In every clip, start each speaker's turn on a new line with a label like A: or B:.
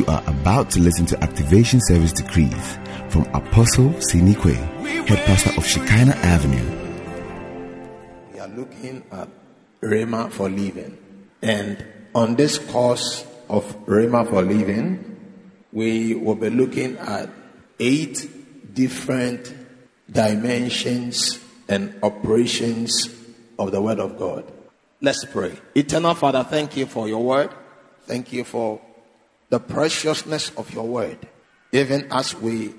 A: You are about to listen to Activation Service Decrees from Apostle Sinikwe, Head Pastor of Shekinah Avenue.
B: We are looking at Rhema for Living. And on this course of Rhema for Living, we will be looking at eight different dimensions and operations of the Word of God. Let's pray. Eternal Father, thank you for your word. Thank you for the preciousness of your word, even as we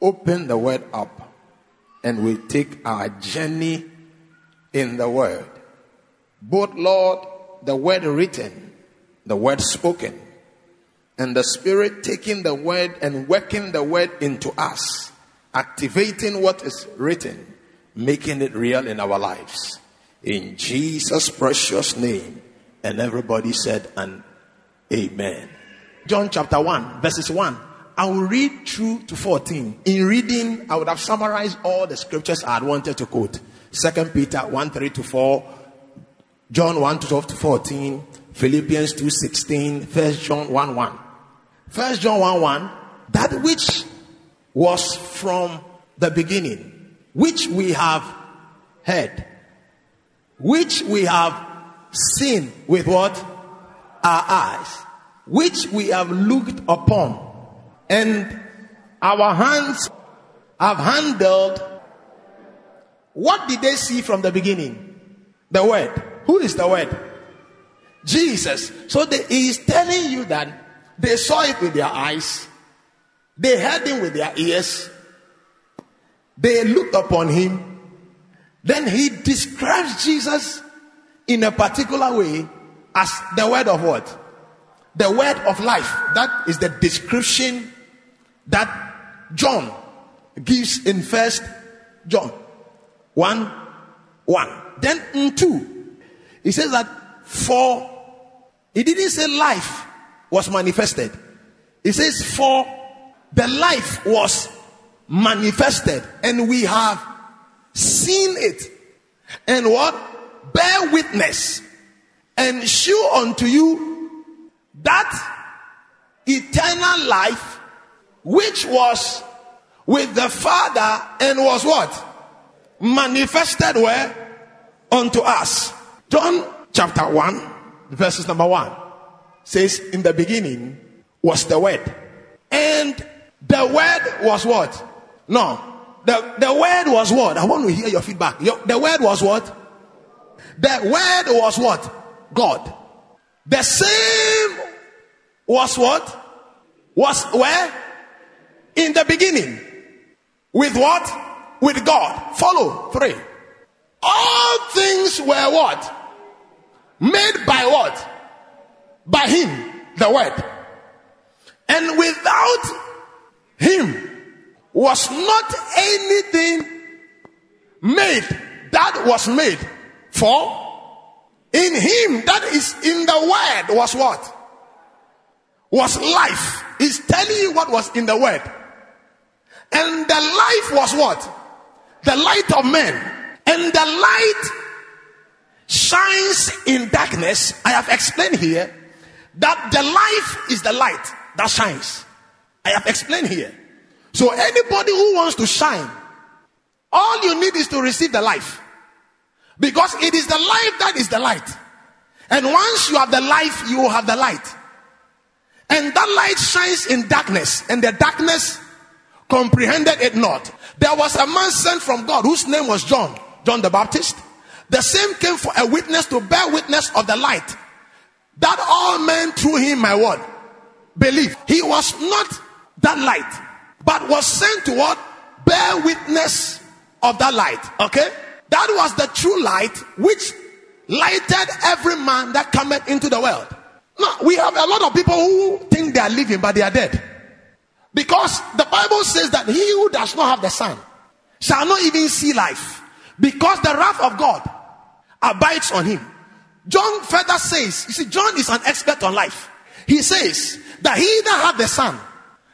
B: open the word up and we take our journey in the word. Both, Lord, the word written, the word spoken, and the Spirit taking the word and working the word into us, activating what is written, making it real in our lives. In Jesus' precious name. And everybody said, and Amen. John chapter 1, verses 1. I will read through to 14. In reading, I would have summarized all the scriptures I had wanted to quote. Second Peter 1 3 to 4, John 1 12 to 14, Philippians 2 16, 1 John 1 1. 1 John 1 1, that which was from the beginning, which we have heard, which we have seen with what? Our eyes which we have looked upon, and our hands have handled. What did they see from the beginning? The Word. Who is the Word? Jesus. So they, he is telling you that they saw it with their eyes, they heard him with their ears, they looked upon him. Then he describes Jesus in a particular way as the Word of what? the word of life. That is the description that John gives in First John one one. Then in two, he says that for he didn't say life was manifested. He says for the life was manifested, and we have seen it, and what bear witness and show unto you that eternal life which was with the Father and was what? Manifested where? Unto us. John chapter 1, verses number 1 says, In the beginning was the Word. And the Word was what? No. The, the Word was what? I want to hear your feedback. Your, the Word was what? The Word was what? God. The same was what? Was where? In the beginning. With what? With God. Follow. Three. All things were what? Made by what? By Him, the Word. And without Him was not anything made that was made for in him that is in the word was what? Was life. He's telling you what was in the word. And the life was what? The light of men. And the light shines in darkness. I have explained here that the life is the light that shines. I have explained here. So anybody who wants to shine, all you need is to receive the life. Because it is the life that is the light. And once you have the life, you will have the light. And that light shines in darkness, and the darkness comprehended it not. There was a man sent from God whose name was John, John the Baptist. The same came for a witness to bear witness of the light that all men through him my word believe. He was not that light, but was sent to what? Bear witness of that light. Okay? That was the true light which lighted every man that cometh into the world. Now, we have a lot of people who think they are living, but they are dead. Because the Bible says that he who does not have the Son shall not even see life, because the wrath of God abides on him. John further says, you see, John is an expert on life. He says that he that have the Son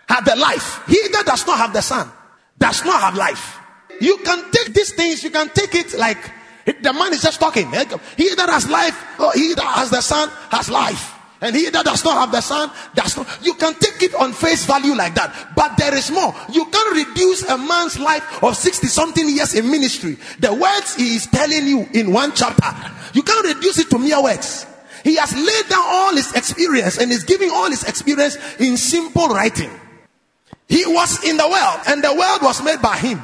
B: have the life. He that does not have the Son does not have life you can take these things, you can take it like the man is just talking. He that has life, or he that has the son, has life. And he that does not have the son, does not. You can take it on face value like that. But there is more. You can reduce a man's life of 60 something years in ministry. The words he is telling you in one chapter, you can reduce it to mere words. He has laid down all his experience and is giving all his experience in simple writing. He was in the world and the world was made by him.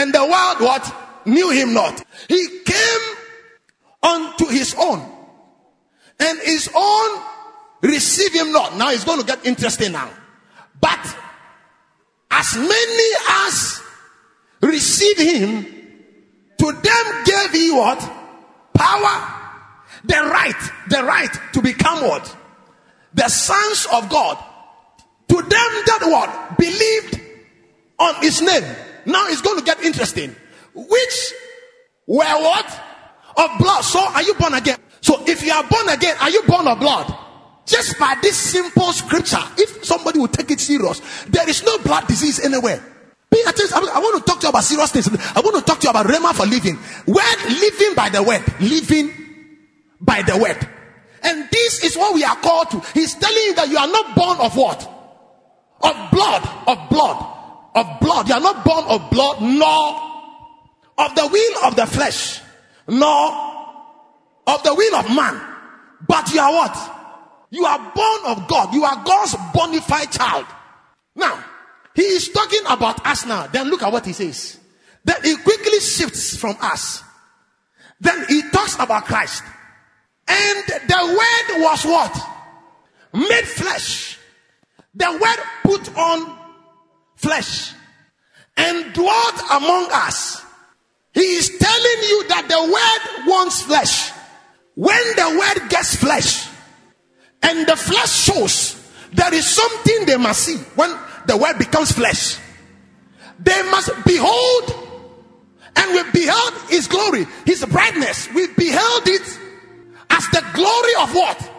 B: And the world what? Knew him not. He came unto his own. And his own receive him not. Now it's going to get interesting now. But as many as received him, to them gave he what? Power, the right, the right to become what? The sons of God. To them that what? Believed on his name. Now it's going to get interesting. Which were what? Of blood. So are you born again? So if you are born again, are you born of blood? Just by this simple scripture, if somebody will take it serious, there is no blood disease anywhere. Pay attention. I want to talk to you about serious things. I want to talk to you about Rhema for living. Word living by the word. Living by the word. And this is what we are called to. He's telling you that you are not born of what? Of blood. Of blood of blood. You are not born of blood, nor of the will of the flesh, nor of the will of man. But you are what? You are born of God. You are God's bona fide child. Now, he is talking about us now. Then look at what he says. Then he quickly shifts from us. Then he talks about Christ. And the word was what? Made flesh. The word put on flesh and dwelt among us. He is telling you that the word wants flesh. When the word gets flesh and the flesh shows, there is something they must see when the word becomes flesh. They must behold and we beheld his glory, his brightness. We beheld it as the glory of what?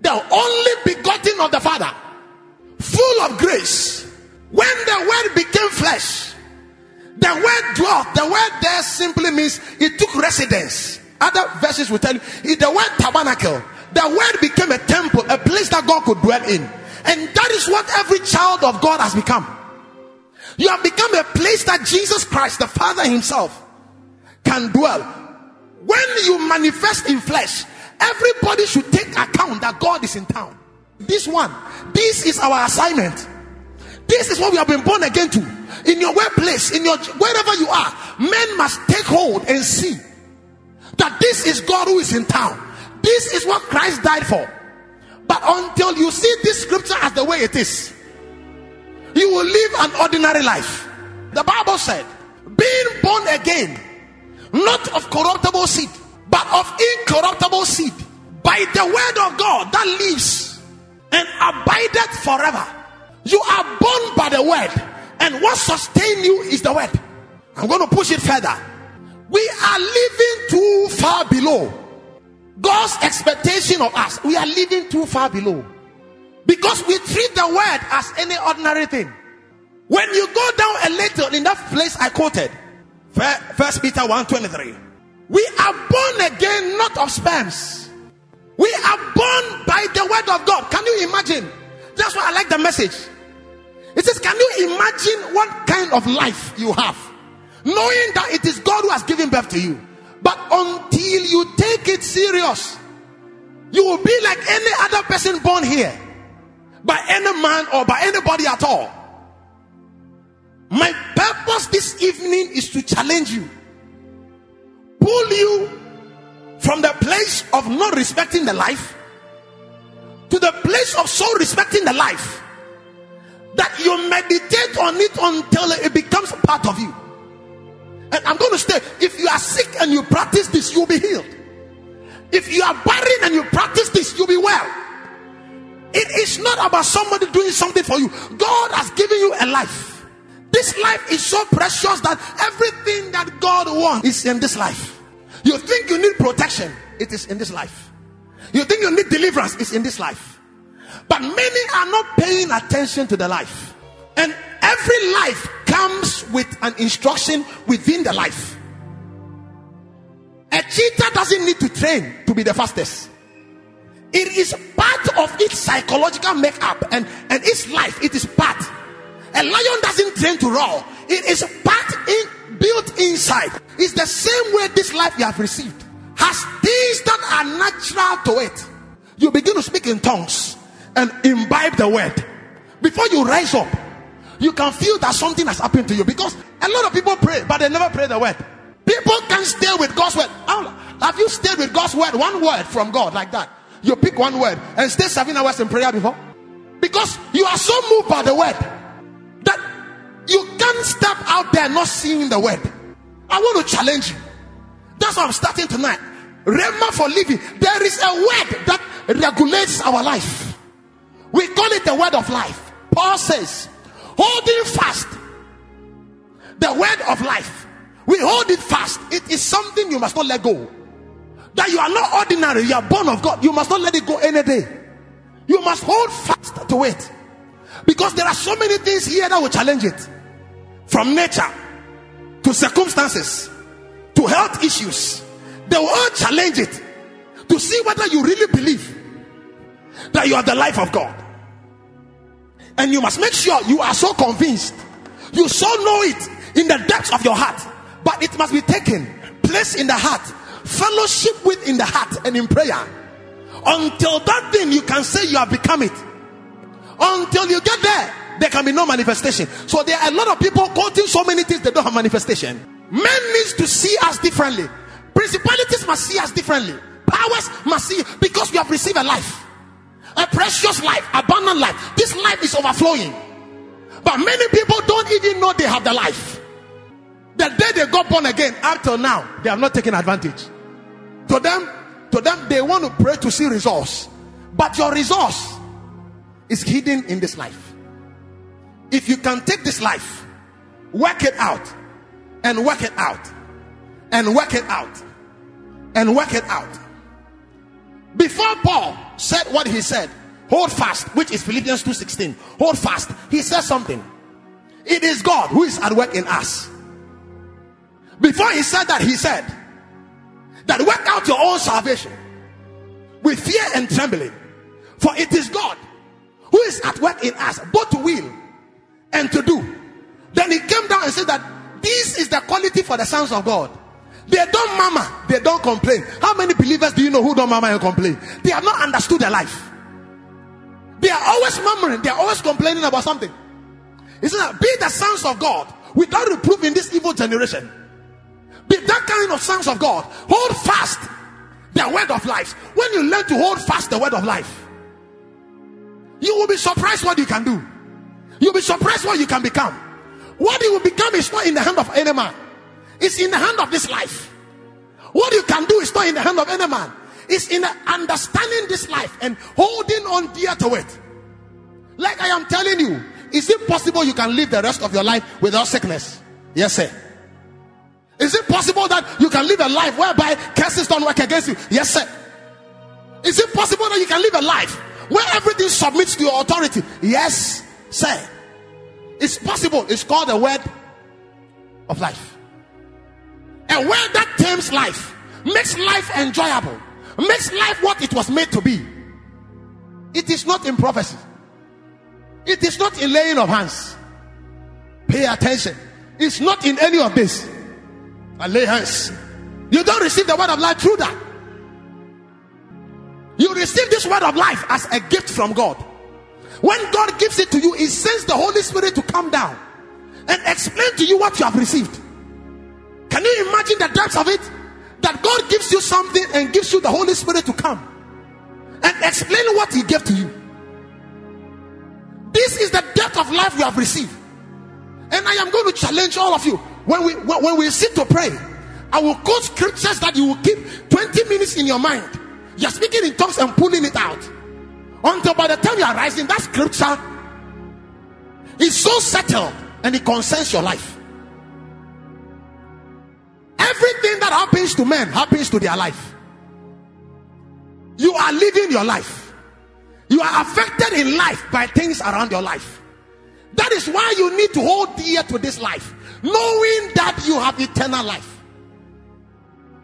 B: The only begotten of the Father, full of grace when the word became flesh, the word dwelt, the word there simply means it took residence. Other verses will tell you the word tabernacle, the word became a temple, a place that God could dwell in. And that is what every child of God has become. You have become a place that Jesus Christ, the Father Himself, can dwell. When you manifest in flesh, everybody should take account that God is in town. This one, this is our assignment. This is what we have been born again to. In your workplace, in your wherever you are, men must take hold and see that this is God who is in town. This is what Christ died for. But until you see this scripture as the way it is, you will live an ordinary life. The Bible said, being born again, not of corruptible seed, but of incorruptible seed, by the word of God that lives and abideth forever. You are born by the word, and what sustains you is the word. I'm going to push it further. We are living too far below God's expectation of us. We are living too far below because we treat the word as any ordinary thing. When you go down a little in that place I quoted, First Peter 23, we are born again not of sperms. We are born by the word of God. Can you imagine? That's why I like the message. It says, Can you imagine what kind of life you have? Knowing that it is God who has given birth to you. But until you take it serious, you will be like any other person born here by any man or by anybody at all. My purpose this evening is to challenge you, pull you from the place of not respecting the life to the place of so respecting the life that you meditate on it until it becomes part of you. And I'm going to say, if you are sick and you practice this, you'll be healed. If you are barren and you practice this, you'll be well. It is not about somebody doing something for you. God has given you a life. This life is so precious that everything that God wants is in this life. You think you need protection, it is in this life. You think you need deliverance, it's in this life. But many are not paying attention to the life. And every life comes with an instruction within the life. A cheetah doesn't need to train to be the fastest. It is part of its psychological makeup and, and its life. It is part. A lion doesn't train to roar. It is part in, built inside. It's the same way this life you have received has things that are natural to it. You begin to speak in tongues and imbibe the word. Before you rise up, you can feel that something has happened to you because a lot of people pray, but they never pray the word. People can stay with God's word. Have you stayed with God's word? One word from God like that. You pick one word and stay seven hours in prayer before because you are so moved by the word that you can't step out there not seeing the word. I want to challenge you. That's why I'm starting tonight. Rhema for living. There is a word that regulates our life. We call it the word of life. Paul says, holding fast the word of life. We hold it fast. It is something you must not let go. That you are not ordinary, you are born of God. You must not let it go any day. You must hold fast to it. Because there are so many things here that will challenge it. From nature to circumstances to health issues. They will all challenge it to see whether you really believe that you are the life of God. And you must make sure you are so convinced. You so know it in the depths of your heart. But it must be taken, place in the heart, fellowship with in the heart and in prayer. Until that thing you can say you have become it. Until you get there, there can be no manifestation. So there are a lot of people quoting so many things they don't have manifestation. Men needs to see us differently. Principalities must see us differently. Powers must see because we have received a life. A precious life, abundant life. This life is overflowing. But many people don't even know they have the life. The day they got born again, up till now, they have not taken advantage. To them, to them, they want to pray to see resource. But your resource is hidden in this life. If you can take this life, work it out, and work it out, and work it out, and work it out. Before Paul, said what he said. Hold fast, which is Philippians 2:16. Hold fast. He says something. It is God who is at work in us. Before he said that, he said that work out your own salvation with fear and trembling. For it is God who is at work in us, both to will and to do. Then he came down and said that this is the quality for the sons of God they don't mama, they don't complain. How many believers do you know who don't mama and complain? They have not understood their life. They are always murmuring, they are always complaining about something. Isn't that be the sons of God without reproof in this evil generation? Be that kind of sons of God. Hold fast the word of life. When you learn to hold fast the word of life, you will be surprised what you can do. You'll be surprised what you can become. What you will become is not in the hand of any man. It's in the hand of this life. What you can do is not in the hand of any man. It's in understanding this life and holding on dear to it. Like I am telling you, is it possible you can live the rest of your life without sickness? Yes, sir. Is it possible that you can live a life whereby curses don't work against you? Yes, sir. Is it possible that you can live a life where everything submits to your authority? Yes, sir. It's possible. It's called the word of life. A word that tames life, makes life enjoyable, makes life what it was made to be. It is not in prophecy, it is not in laying of hands. Pay attention. It's not in any of this. I lay hands. You don't receive the word of life through that. You receive this word of life as a gift from God. When God gives it to you, He sends the Holy Spirit to come down and explain to you what you have received. Can you imagine the depth of it? That God gives you something and gives you the Holy Spirit to come and explain what He gave to you. This is the depth of life you have received. And I am going to challenge all of you. When we when we sit to pray, I will quote scriptures that you will keep 20 minutes in your mind. You're speaking in tongues and pulling it out. Until by the time you are rising, that scripture is so settled and it concerns your life. Everything that happens to men happens to their life. You are living your life. You are affected in life by things around your life. That is why you need to hold dear to this life, knowing that you have eternal life.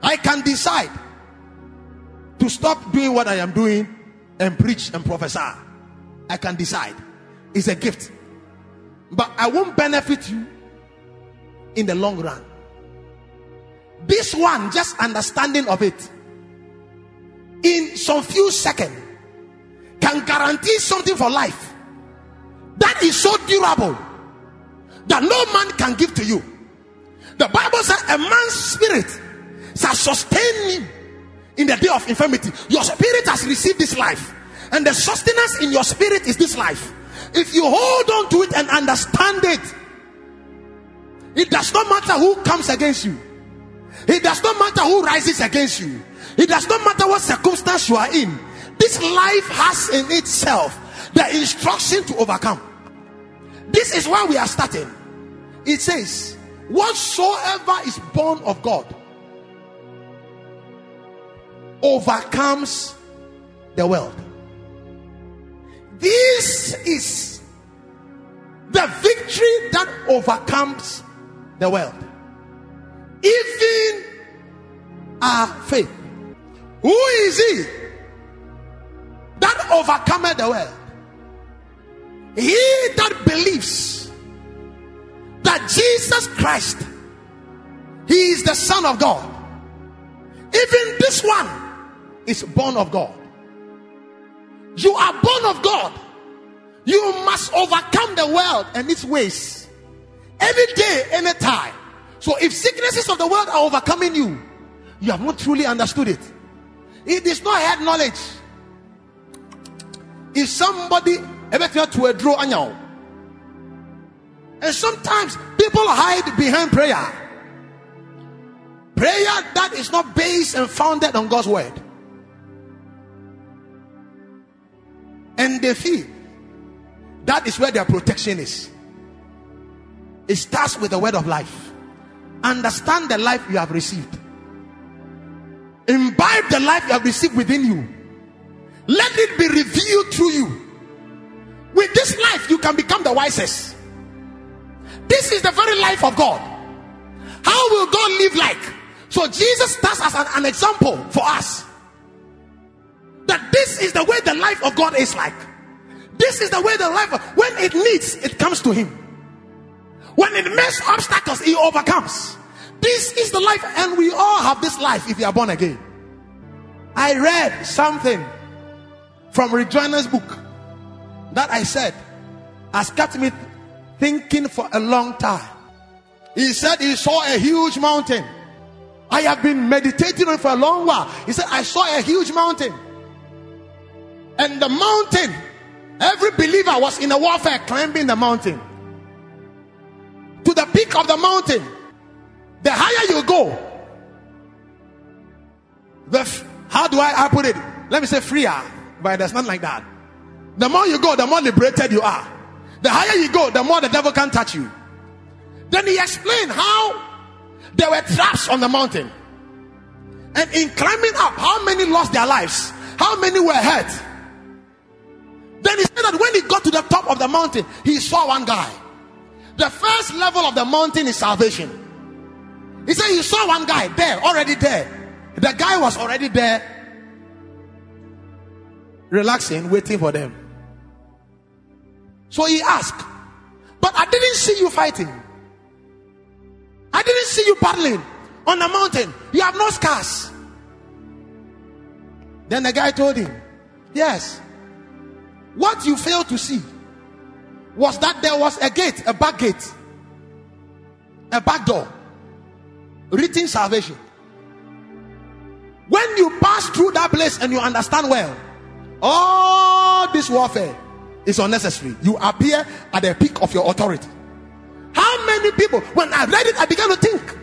B: I can decide to stop doing what I am doing and preach and prophesy. I can decide. It's a gift. But I won't benefit you in the long run. This one, just understanding of it, in some few seconds, can guarantee something for life that is so durable that no man can give to you. The Bible says a man's spirit shall sustain him in the day of infirmity. Your spirit has received this life, and the sustenance in your spirit is this life. If you hold on to it and understand it, it does not matter who comes against you. It does not matter who rises against you, it does not matter what circumstance you are in. This life has in itself the instruction to overcome. This is where we are starting. It says, Whatsoever is born of God overcomes the world. This is the victory that overcomes the world even our faith. Who is he that overcometh the world? He that believes that Jesus Christ, he is the Son of God. Even this one is born of God. You are born of God. You must overcome the world and its ways. Every day, any time. So if sicknesses of the world are overcoming you, you have not truly understood it. It is not head knowledge. If somebody everything to a draw anyhow. And sometimes people hide behind prayer. Prayer that is not based and founded on God's word. And they feel that is where their protection is. It starts with the word of life. Understand the life you have received. Imbibe the life you have received within you. Let it be revealed through you. With this life, you can become the wisest. This is the very life of God. How will God live like? So Jesus starts as an, an example for us that this is the way the life of God is like. This is the way the life, of, when it needs, it comes to Him. When it meets obstacles, it overcomes. This is the life, and we all have this life if you are born again. I read something from Rick Joyner's book that I said has kept me thinking for a long time. He said he saw a huge mountain. I have been meditating on it for a long while. He said, I saw a huge mountain. And the mountain, every believer was in a warfare climbing the mountain to the peak of the mountain, the higher you go, the f- how do I, I put it? Let me say freer, but there's nothing like that. The more you go, the more liberated you are. The higher you go, the more the devil can touch you. Then he explained how there were traps on the mountain. And in climbing up, how many lost their lives? How many were hurt? Then he said that when he got to the top of the mountain, he saw one guy. The first level of the mountain is salvation. He said, You saw one guy there, already there. The guy was already there, relaxing, waiting for them. So he asked, But I didn't see you fighting. I didn't see you battling on the mountain. You have no scars. Then the guy told him, Yes, what you fail to see was that there was a gate, a back gate, a back door, written salvation. When you pass through that place and you understand well, all this warfare is unnecessary. You appear at the peak of your authority. How many people, when I read it, I began to think,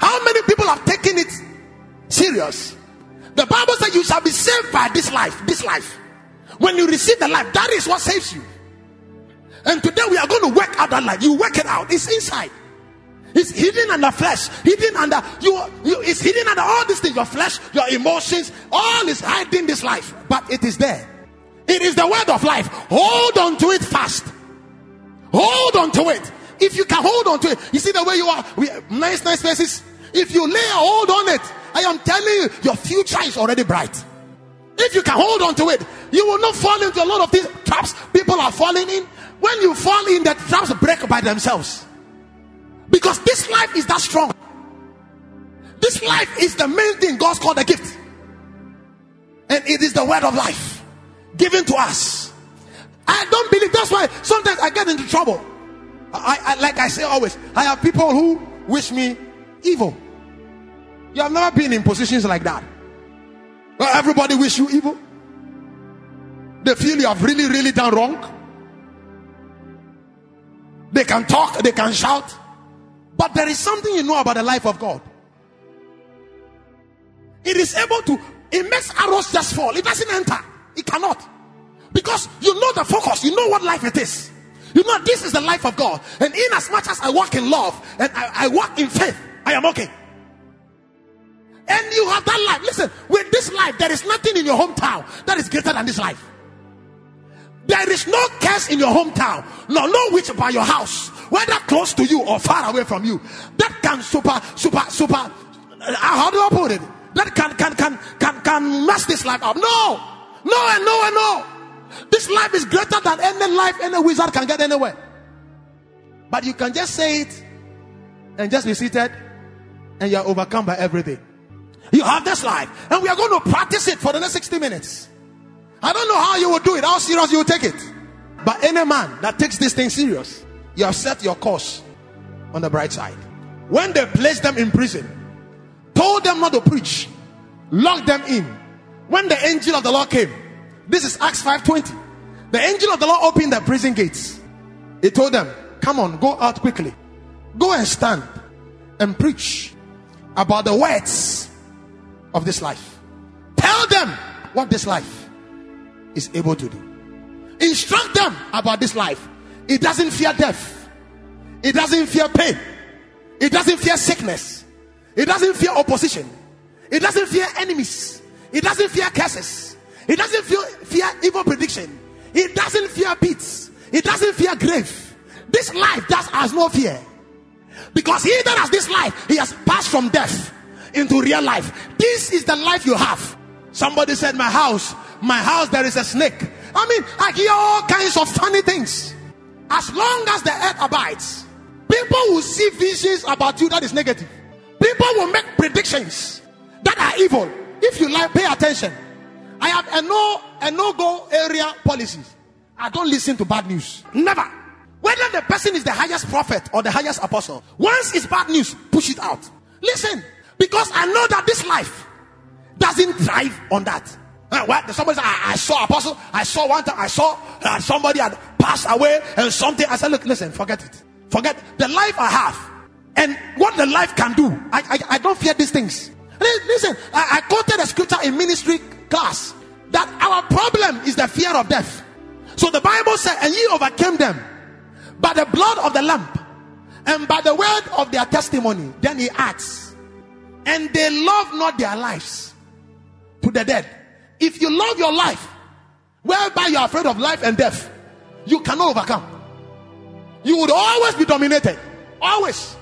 B: how many people have taken it serious? The Bible says you shall be saved by this life, this life. When you receive the life, that is what saves you. And today we are going to work out that light. You work it out. It's inside. It's hidden under flesh. Hidden under you, you. It's hidden under all these things. Your flesh, your emotions, all is hiding this life. But it is there. It is the word of life. Hold on to it fast. Hold on to it. If you can hold on to it, you see the way you are. We, nice, nice faces. If you lay a hold on it, I am telling you, your future is already bright. If you can hold on to it, you will not fall into a lot of these traps, falling in, when you fall in, the traps break by themselves. Because this life is that strong. This life is the main thing God's called a gift. And it is the word of life given to us. I don't believe that's why sometimes I get into trouble. I, I like I say always, I have people who wish me evil. You have never been in positions like that. Where everybody wish you evil. They feel you have really, really done wrong. They can talk, they can shout. But there is something you know about the life of God. It is able to, it makes arrows just fall. It doesn't enter. It cannot. Because you know the focus, you know what life it is. You know, this is the life of God. And in as much as I walk in love and I, I walk in faith, I am okay. And you have that life. Listen, with this life, there is nothing in your hometown that is greater than this life. There is no curse in your hometown, nor no witch by your house, whether close to you or far away from you. That can super, super, super. Uh, how do I put it? That can, can, can, can, can mess this life up. No, no, and no, and no. This life is greater than any life any wizard can get anywhere. But you can just say it and just be seated, and you are overcome by everything. You have this life, and we are going to practice it for the next 60 minutes. I don't know how you will do it, how serious you will take it. But any man that takes this thing serious, you have set your course on the bright side. When they placed them in prison, told them not to preach, locked them in. When the angel of the Lord came, this is Acts 5:20. The angel of the Lord opened the prison gates. He told them, Come on, go out quickly. Go and stand and preach about the words of this life. Tell them what this life is able to do. Instruct them about this life. It doesn't fear death, it doesn't fear pain, it doesn't fear sickness, it doesn't fear opposition, it doesn't fear enemies, it doesn't fear curses, it doesn't fear, fear evil prediction, it doesn't fear beats. it doesn't fear grave. This life does has no fear. Because he that has this life, he has passed from death into real life. This is the life you have. Somebody said, My house my house there is a snake. I mean, I hear all kinds of funny things. As long as the earth abides, people will see visions about you that is negative. People will make predictions that are evil. If you like, pay attention. I have a no a no-go area policies. I don't listen to bad news. Never. Whether the person is the highest prophet or the highest apostle, once it's bad news, push it out. Listen, because I know that this life doesn't thrive on that. What? Somebody said, I, I, saw apostle. I saw one time. I saw that uh, somebody had passed away and something. I said, look, listen, forget it. Forget the life I have and what the life can do. I, I, I don't fear these things. Listen, I, I quoted a scripture in ministry class that our problem is the fear of death. So the Bible said, and ye overcame them by the blood of the lamb and by the word of their testimony. Then he adds, and they love not their lives to the dead. If you love your life, whereby you're afraid of life and death, you cannot overcome. You would always be dominated. Always.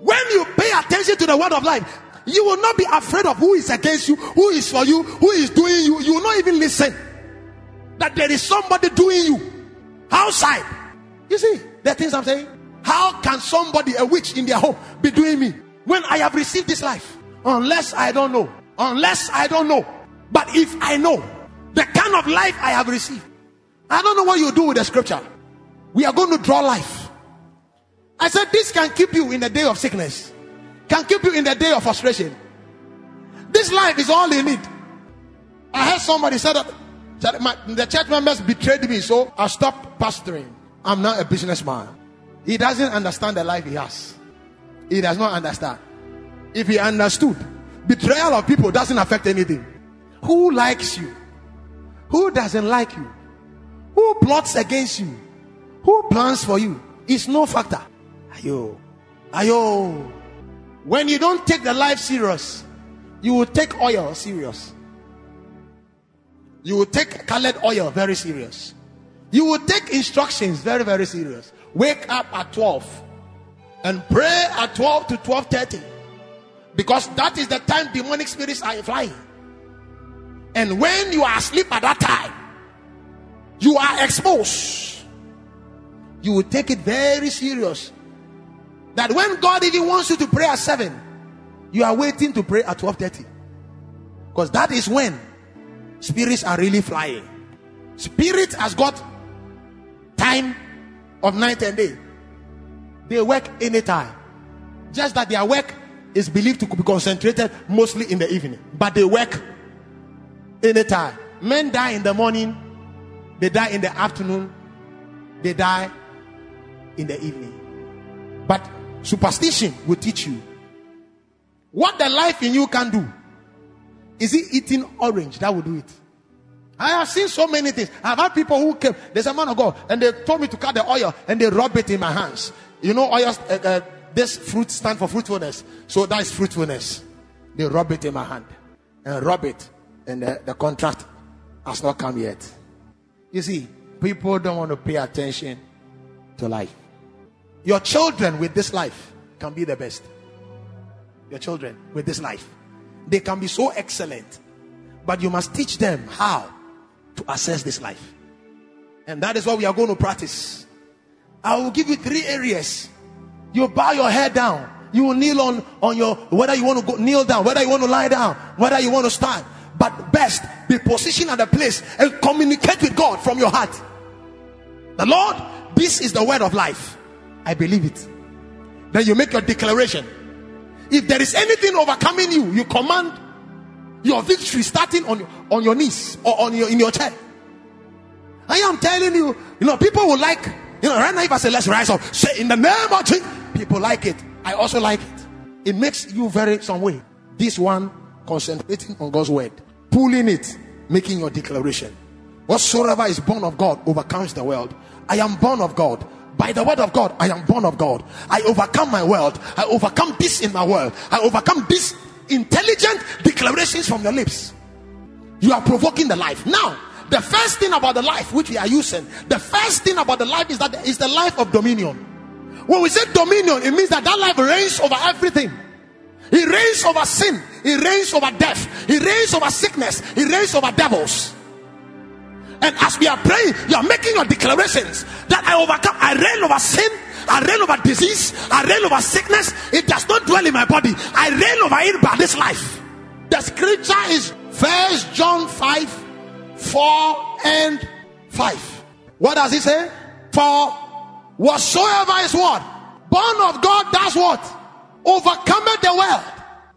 B: When you pay attention to the word of life, you will not be afraid of who is against you, who is for you, who is doing you. You will not even listen that there is somebody doing you outside. You see the things I'm saying? How can somebody, a witch in their home, be doing me when I have received this life? Unless I don't know. Unless I don't know. But if I know the kind of life I have received, I don't know what you do with the scripture. We are going to draw life. I said, This can keep you in the day of sickness, can keep you in the day of frustration. This life is all you need. I heard somebody said that, that my, the church members betrayed me, so I stopped pastoring. I'm now a businessman. He doesn't understand the life he has. He does not understand. If he understood, betrayal of people doesn't affect anything. Who likes you? Who doesn't like you? Who plots against you? Who plans for you? It's no factor. Ayo. Ayo. When you don't take the life serious, you will take oil serious. You will take colored oil very serious. You will take instructions very, very serious. Wake up at 12 and pray at 12 to 12:30. Because that is the time demonic spirits are flying. And when you are asleep at that time, you are exposed. You will take it very serious. That when God even wants you to pray at 7, you are waiting to pray at 12:30. Because that is when spirits are really flying. Spirit has got time of night and day. They work anytime. Just that their work is believed to be concentrated mostly in the evening, but they work Anytime. Men die in the morning, they die in the afternoon, they die in the evening. But superstition will teach you what the life in you can do. Is it eating orange? That will do it. I have seen so many things. I've had people who came. There's a man of God, and they told me to cut the oil, and they rub it in my hands. You know, oil. Uh, uh, this fruit stand for fruitfulness, so that is fruitfulness. They rub it in my hand and rub it and the, the contract has not come yet. You see, people don't want to pay attention to life. Your children with this life can be the best. Your children with this life. They can be so excellent, but you must teach them how to assess this life. And that is what we are going to practice. I will give you three areas. You bow your head down. You will kneel on, on your, whether you want to go, kneel down, whether you want to lie down, whether you want to stand, but best be positioned at a place and communicate with God from your heart. The Lord, this is the word of life. I believe it. Then you make your declaration. If there is anything overcoming you, you command your victory starting on, on your knees or on your in your chair. I am telling you, you know, people will like, you know, right now if I say let's rise up, say in the name of Jesus, people like it. I also like it. It makes you very some way. This one concentrating on God's word pulling it, making your declaration. Whatsoever is born of God overcomes the world. I am born of God. By the word of God, I am born of God. I overcome my world. I overcome this in my world. I overcome this intelligent declarations from your lips. You are provoking the life. Now, the first thing about the life which we are using, the first thing about the life is that is the life of dominion. When we say dominion, it means that that life reigns over everything. He reigns over sin. He reigns over death. He reigns over sickness. He reigns over devils. And as we are praying, you are making your declarations that I overcome. I reign over sin. I reign over disease. I reign over sickness. It does not dwell in my body. I reign over it by this life. The scripture is First John 5, 4 and 5. What does he say? For whatsoever is what? Born of God does what? overcometh the world.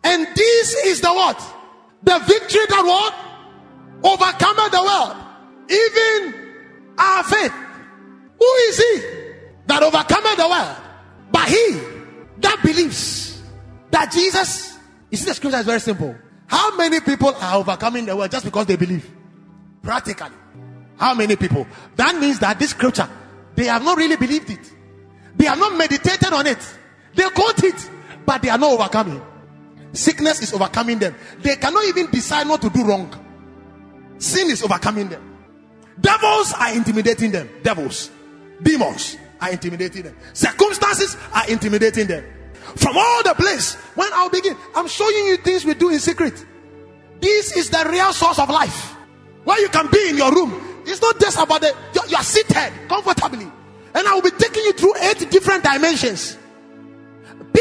B: And this is the what? The victory that what? Overcometh the world. Even our faith. Who is he that overcometh the world? But he that believes that Jesus. You see, the scripture is very simple. How many people are overcoming the world just because they believe? Practically. How many people? That means that this scripture, they have not really believed it. They have not meditated on it. They quote it but they are not overcoming. Sickness is overcoming them. They cannot even decide not to do wrong. Sin is overcoming them. Devils are intimidating them. Devils, demons are intimidating them. Circumstances are intimidating them. From all the place, when i begin, I'm showing you things we do in secret. This is the real source of life. Where you can be in your room. It's not just about the, you are seated comfortably. And I will be taking you through eight different dimensions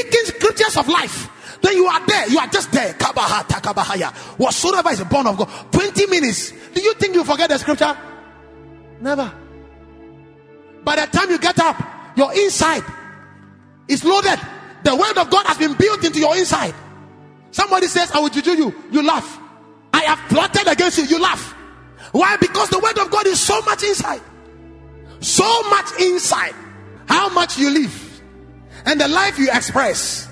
B: speaking scriptures of life. Then you are there. You are just there. Kabahata, kabahaya. Whatsoever is born of God. 20 minutes. Do you think you forget the scripture? Never. By the time you get up, your inside is loaded. The word of God has been built into your inside. Somebody says, I will juju you. You laugh. I have plotted against you. You laugh. Why? Because the word of God is so much inside. So much inside. How much you live and the life you express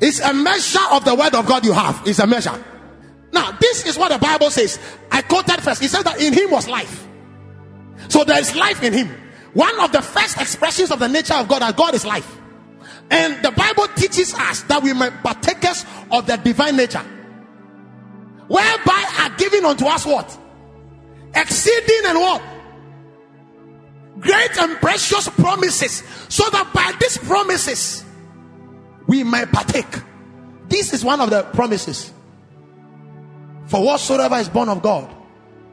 B: is a measure of the word of God you have. is a measure. Now, this is what the Bible says. I quoted first. It says that in him was life. So there is life in him. One of the first expressions of the nature of God that God is life. And the Bible teaches us that we may partakers of the divine nature, whereby are given unto us what? Exceeding and what? great and precious promises, so that by these promises we may partake. This is one of the promises. For whatsoever is born of God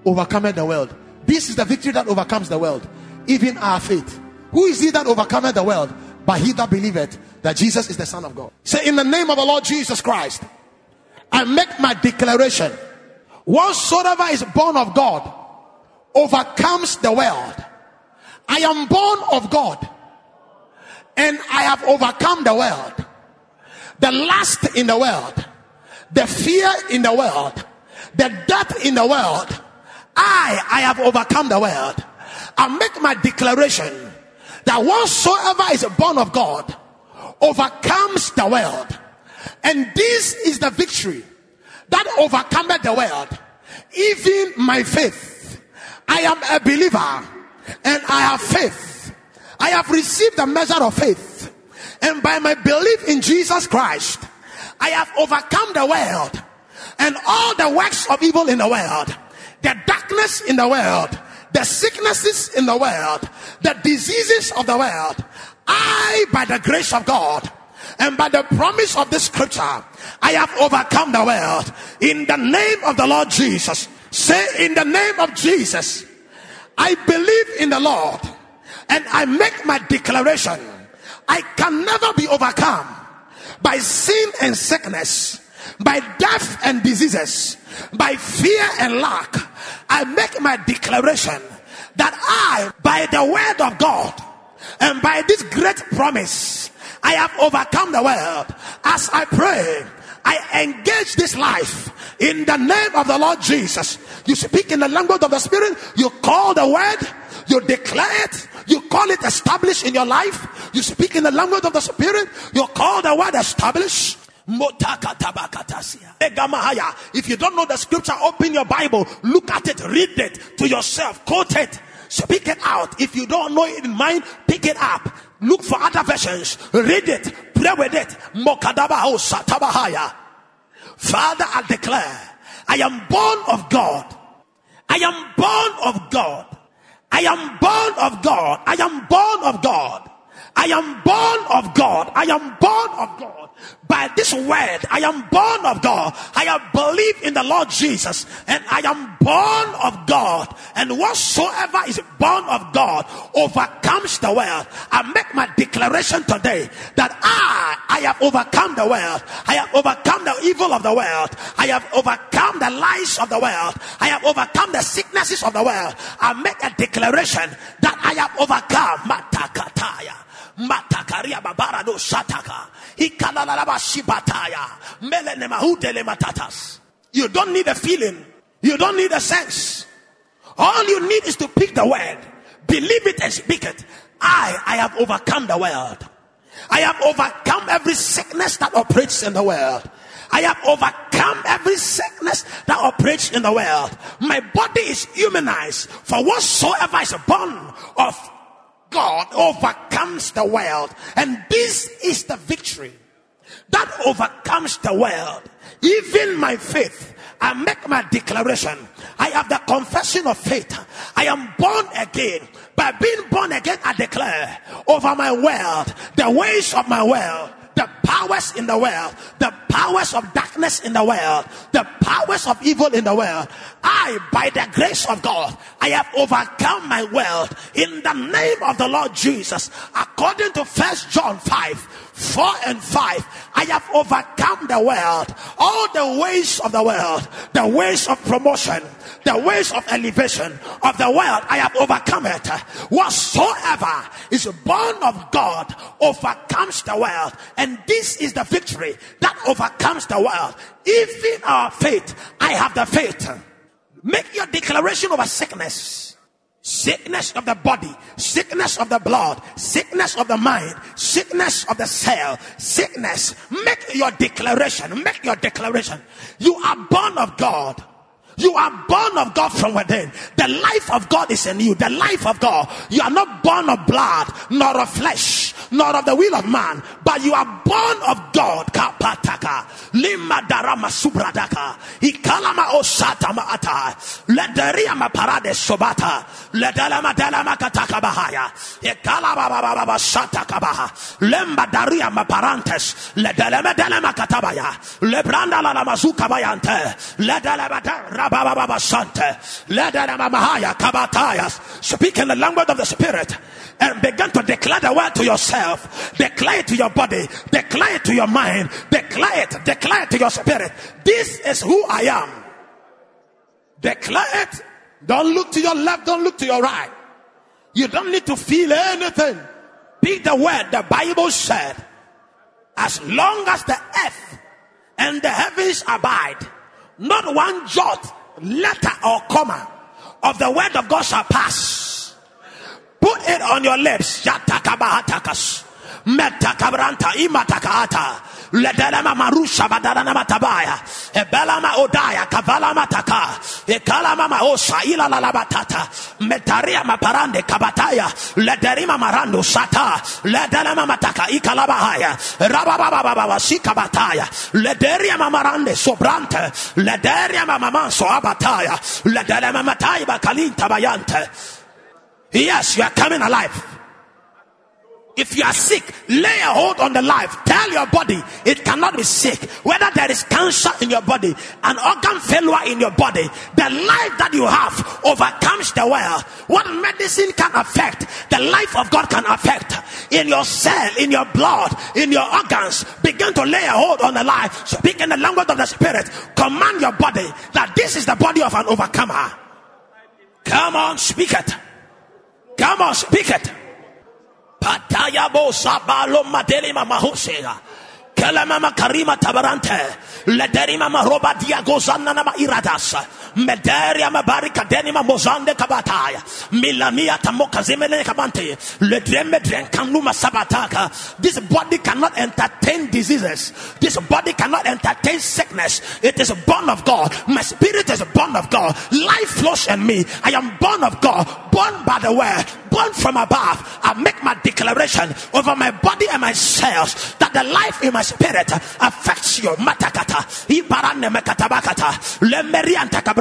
B: overcometh the world. This is the victory that overcomes the world, even our faith. Who is he that overcometh the world? But he that believeth that Jesus is the Son of God. Say, in the name of the Lord Jesus Christ, I make my declaration. Whatsoever is born of God overcomes the world. I am born of God and I have overcome the world, the lust in the world, the fear in the world, the death in the world. I, I have overcome the world. I make my declaration that whatsoever is born of God overcomes the world. And this is the victory that overcometh the world, even my faith. I am a believer and I have faith. I have received the measure of faith. And by my belief in Jesus Christ, I have overcome the world and all the works of evil in the world, the darkness in the world, the sicknesses in the world, the diseases of the world. I, by the grace of God, and by the promise of this scripture, I have overcome the world in the name of the Lord Jesus. Say in the name of Jesus. I believe in the Lord and I make my declaration. I can never be overcome by sin and sickness, by death and diseases, by fear and lack. I make my declaration that I, by the word of God and by this great promise, I have overcome the world as I pray I engage this life in the name of the Lord Jesus. You speak in the language of the Spirit, you call the word, you declare it, you call it established in your life. You speak in the language of the Spirit, you call the word established. If you don't know the scripture, open your Bible, look at it, read it to yourself, quote it, speak it out. If you don't know it in mind, pick it up Look for other versions. Read it. Pray with it. Father, I declare, I am born of God. I am born of God. I am born of God. I am born of God. I am born of God. I am born of God by this word. I am born of God. I have believed in the Lord Jesus and I am born of God. And whatsoever is born of God overcomes the world. I make my declaration today that I, I have overcome the world. I have overcome the evil of the world. I have overcome the lies of the world. I have overcome the sicknesses of the world. I make a declaration that I have overcome. Matakataya. Matakaria babara do shataka. You don't need a feeling. You don't need a sense. All you need is to pick the word, believe it and speak it. I, I have overcome the world. I have overcome every sickness that operates in the world. I have overcome every sickness that operates in the world. My body is humanized, for whatsoever is born of God overcomes the world. And this is the victory that overcomes the world. Even my faith. I make my declaration. I have the confession of faith. I am born again. By being born again, I declare over my world, the ways of my world, the powers in the world, the powers of darkness in the world, the powers of evil in the world, I, by the grace of God, I have overcome my world in the name of the Lord Jesus, according to First John 5. 4 and 5. I have overcome the world, all the ways of the world, the ways of promotion, the ways of elevation of the world. I have overcome it. Whatsoever is born of God overcomes the world. And this is the victory that overcomes the world. Even our faith. I have the faith. Make your declaration over sickness sickness of the body, sickness of the blood, sickness of the mind, sickness of the cell, sickness. Make your declaration. Make your declaration. You are born of God. You are born of God from within. The life of God is in you. The life of God. You are not born of blood, nor of flesh, nor of the will of man, but you are born of God. Kapataka. Lima darama parade sobata. Ledelama delama bahaya. Ikalaba baba sataka baha. Lemba dariama parantes. Ledelema delema katabaya. Lebranda la mazuka bayante. Ledelema Speak in the language of the Spirit and begin to declare the word to yourself, declare it to your body, declare it to your mind, declare it, declare it to your spirit. This is who I am. Declare it. Don't look to your left, don't look to your right. You don't need to feel anything. Be the word the Bible said. As long as the earth and the heavens abide, not one jot, letter or comma of the word of God shall pass. Put it on your lips. Ledelema marusha matabaya. Ebelama odaya kavala mataka ekalama maosa oh, ila lalabatata metaria maparande kabataya lederima marando sata ledelema mataka ikalabahaya rabababababa lederia mamarande sobrante lederia mamamanso abataya bayante yes you are coming alive if you are sick, lay a hold on the life. Tell your body it cannot be sick. Whether there is cancer in your body, an organ failure in your body, the life that you have overcomes the world. What medicine can affect, the life of God can affect. In your cell, in your blood, in your organs, begin to lay a hold on the life. Speak in the language of the spirit. Command your body that this is the body of an overcomer. Come on, speak it. Come on, speak it pataya bosa balo madelima mahusega kelema makarima tabarante lederima maroba diagozana nama iradas Mederia mabarika denima mozande kabataya. kabante. sabataka. This body cannot entertain diseases. This body cannot entertain sickness. It is born of God. My spirit is born of God. Life flows in me. I am born of God. Born by the word. Born from above. I make my declaration over my body and my cells that the life in my spirit affects you. Matakata. Ibarane mekatabakata. Lemeri antakabra.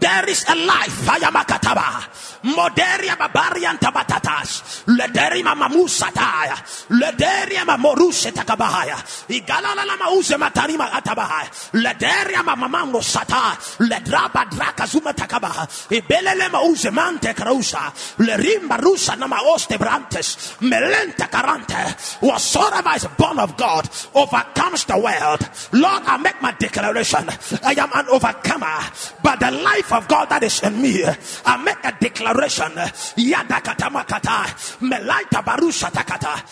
B: There is a life. Ayamakataba. Moderia babarian tabatatas. Lederima mamusataya. Lederia mamoruse takabahaya. Igalala mause matarima atabahaya. Lederia mamamango sata. Ledraba draka zuma takabaha. Ibelele mause mante krausa. Lerimba rusa nama oste brantes. Melente karante. Whatsoever is born of God overcomes the world. Lord, I make my declaration. I am an overcomer. But the life of God that is in me, I make a declaration. Yada kata Yadakatamakata, Melaita Barusha Takata,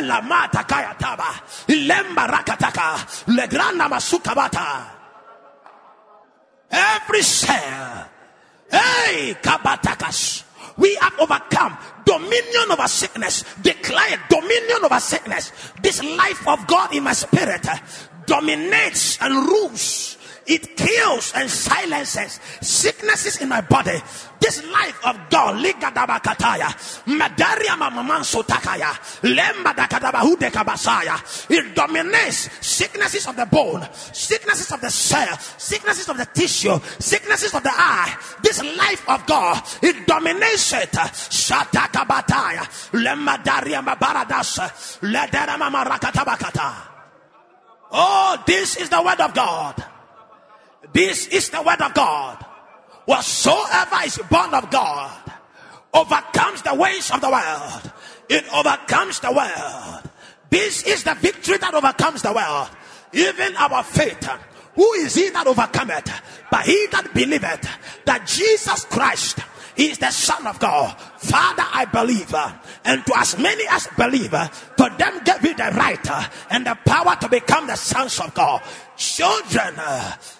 B: taba, Kayataba, Lemba Rakataka, Legrana Masukabata. Every cell, hey, Kabatakas. We have overcome dominion over sickness. Declared dominion over sickness. This life of God in my spirit dominates and rules it kills and silences sicknesses in my body. This life of God, Ligadabakataya, Madaria Mamamanso Takaya, Lemba it dominates sicknesses of the bone, sicknesses of the cell, sicknesses of the tissue, sicknesses of the eye. This life of God, it dominates it. Shatakabataya, Lemba Mabaradas, Ledera Oh, this is the word of God. This is the word of God. Whatsoever is born of God overcomes the ways of the world. It overcomes the world. This is the victory that overcomes the world. Even our faith. Who is he that overcometh? But he that believeth that Jesus Christ is the Son of God. Father, I believe, uh, and to as many as believe, uh, to them give you the right uh, and the power to become the sons of God. Children,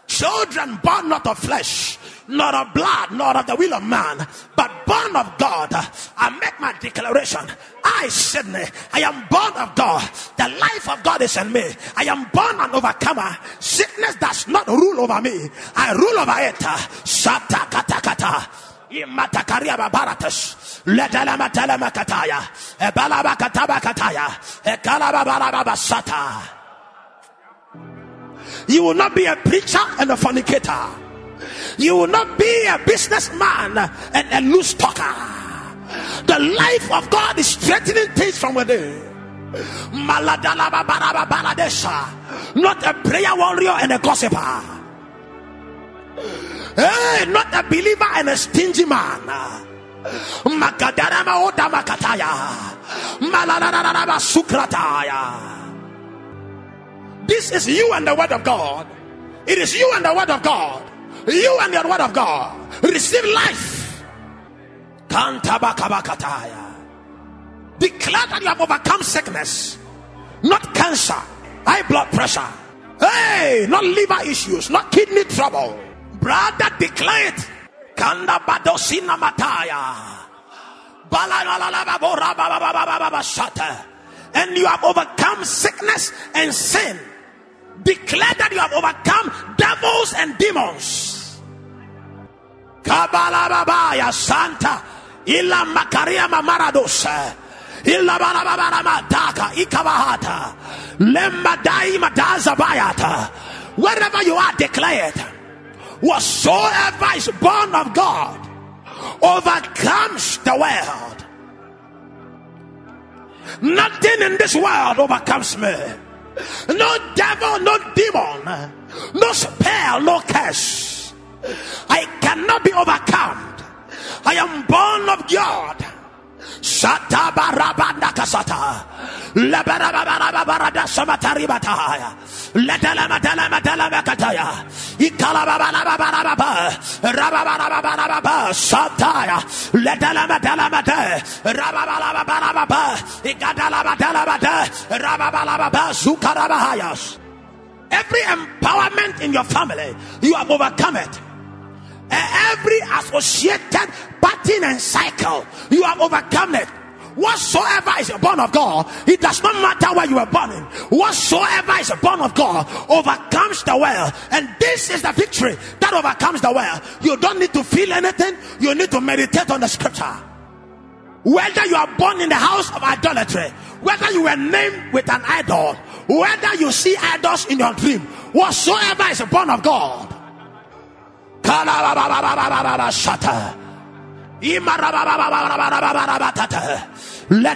B: children born not of flesh, not of blood, not of the will of man, but born of God. I make my declaration. I, Sydney, I am born of God. The life of God is in me. I am born an overcomer. Sickness does not rule over me. I rule over it. Shata kata kata imatakaria babaratesh you will not be a preacher and a fornicator you will not be a businessman and a loose talker the life of God is strengthening things from within. Not a prayer warrior and a gossiper. Hey, eh, not a believer and a stingy man. Makadarama oda makataya. Malalarama sukrataya. This is you and the word of God. It is you and the word of God. You and the word of God. Receive life. Kantabakabakataya. Declare that you have overcome sickness, not cancer, high blood pressure, hey, not liver issues, not kidney trouble. Brother, declared, Kanda badosina mataya. And you have overcome sickness and sin. Declare that you have overcome devils and demons. Kabalababaya Santa. Illa makaria mamaradosa. Illa barabaramataka. Ikabahata. Lemba daima dazabayata. Wherever you are, declare it whatsoever is born of God overcomes the world. Nothing in this world overcomes me. No devil, no demon, no spell, no curse. I cannot be overcome. I am born of God. Shata barabanda kasata. Lebarabarabarabarada samataribata. Letelematelematelemekataya. Ikalababarabarababa. Rababarabarababa. Sataya. Letelemetelemete. Rababarabarababa. Ikatalametelemete. Rababarababa. Zukarabahayas. Every empowerment in your family, you have overcome it every associated pattern and cycle, you have overcome it. Whatsoever is born of God, it does not matter where you are born in. Whatsoever is born of God overcomes the world. And this is the victory that overcomes the world. You don't need to feel anything, you need to meditate on the scripture. Whether you are born in the house of idolatry, whether you were named with an idol, whether you see idols in your dream, whatsoever is born of God Shata. Rabba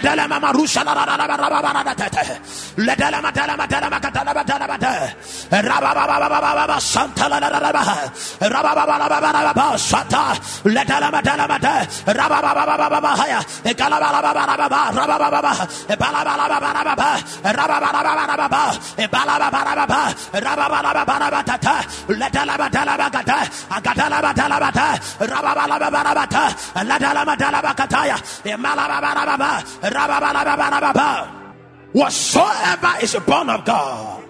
B: Whatsoever is born of God,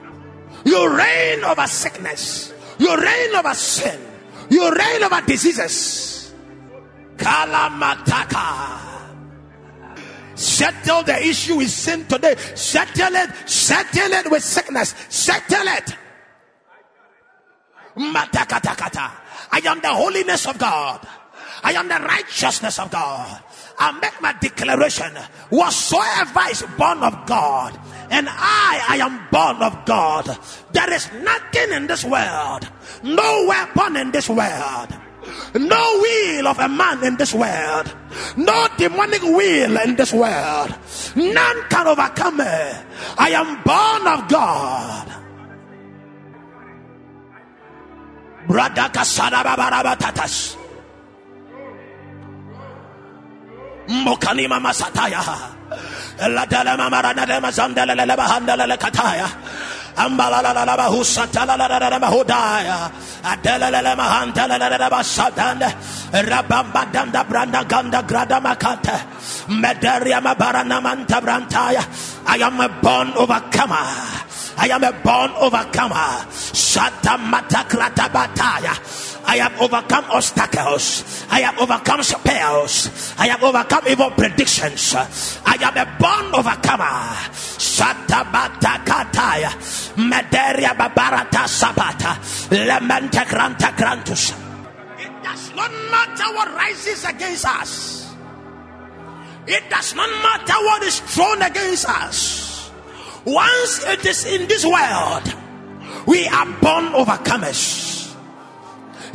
B: you reign over sickness, you reign over sin, you reign over diseases. Kalamataka. Settle the issue with sin today. Settle it. Settle it with sickness. Settle it. Matakatakata. I am the holiness of God. I am the righteousness of God. I make my declaration. Whatsoever is born of God, and I, I am born of God. There is nothing in this world, no weapon in this world no will of a man in this world, no demonic will in this world. None can overcome me. I am born of God. Brother mokanima masataya eladalema maranadema zandelelelebahandelele kataya ambalalalalabahusatalalalalamahudaya adelelelemahantelelelemasadande rabambadanda brandaganda gradamakante mederiamabaranamanta brantaya i am a born overcomer I am a born overcomer. Shatamata kratabataya. I have overcome obstacles. I have overcome spells. I have overcome evil predictions. I am a born overcomer. Satabata kataya. Mederia babarata sabata. Lementa granta It does not matter what rises against us. It does not matter what is thrown against us. Once it is in this world, we are born overcomers.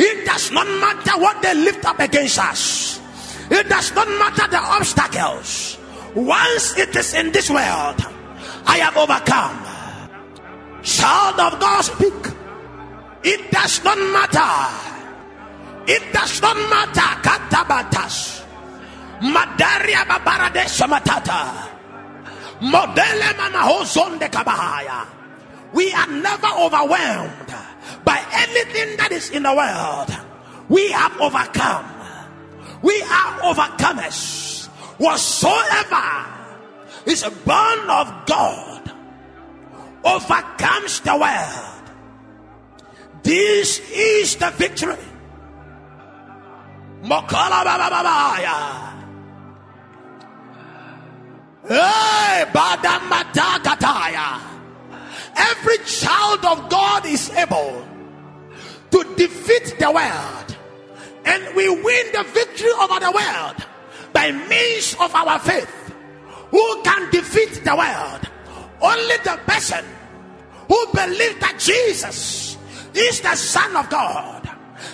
B: It does not matter what they lift up against us, it does not matter the obstacles. Once it is in this world, I have overcome. Child of God, speak. It does not matter. It does not matter. Katabatas. Madaria babarade shamatata. Modele manahozonde kabahaya. We are never overwhelmed by anything that is in the world. We have overcome. We are overcomers. Whatsoever is born of God overcomes the world. This is the victory. Hey, Badamataya. Every child of God is able to defeat the world, and we win the victory over the world by means of our faith. Who can defeat the world? Only the person who believes that Jesus is the Son of God.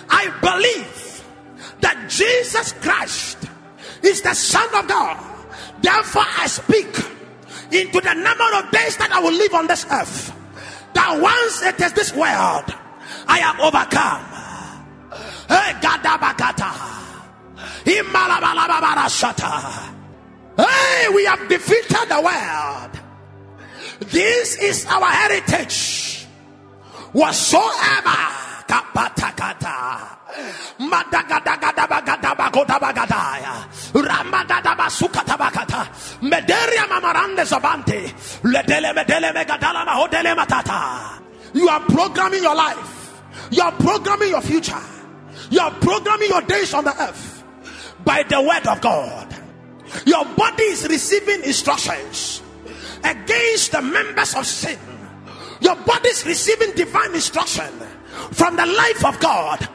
B: I believe that Jesus Christ is the Son of God. Therefore, I speak into the number of days that I will live on this earth. That once it is this world, I am overcome. Hey, Gadabakata. Hey, we have defeated the world. This is our heritage. Whatsoever. Kapatakata. You are programming your life. You are programming your future. You are programming your days on the earth by the word of God. Your body is receiving instructions against the members of sin. Your body is receiving divine instruction from the life of God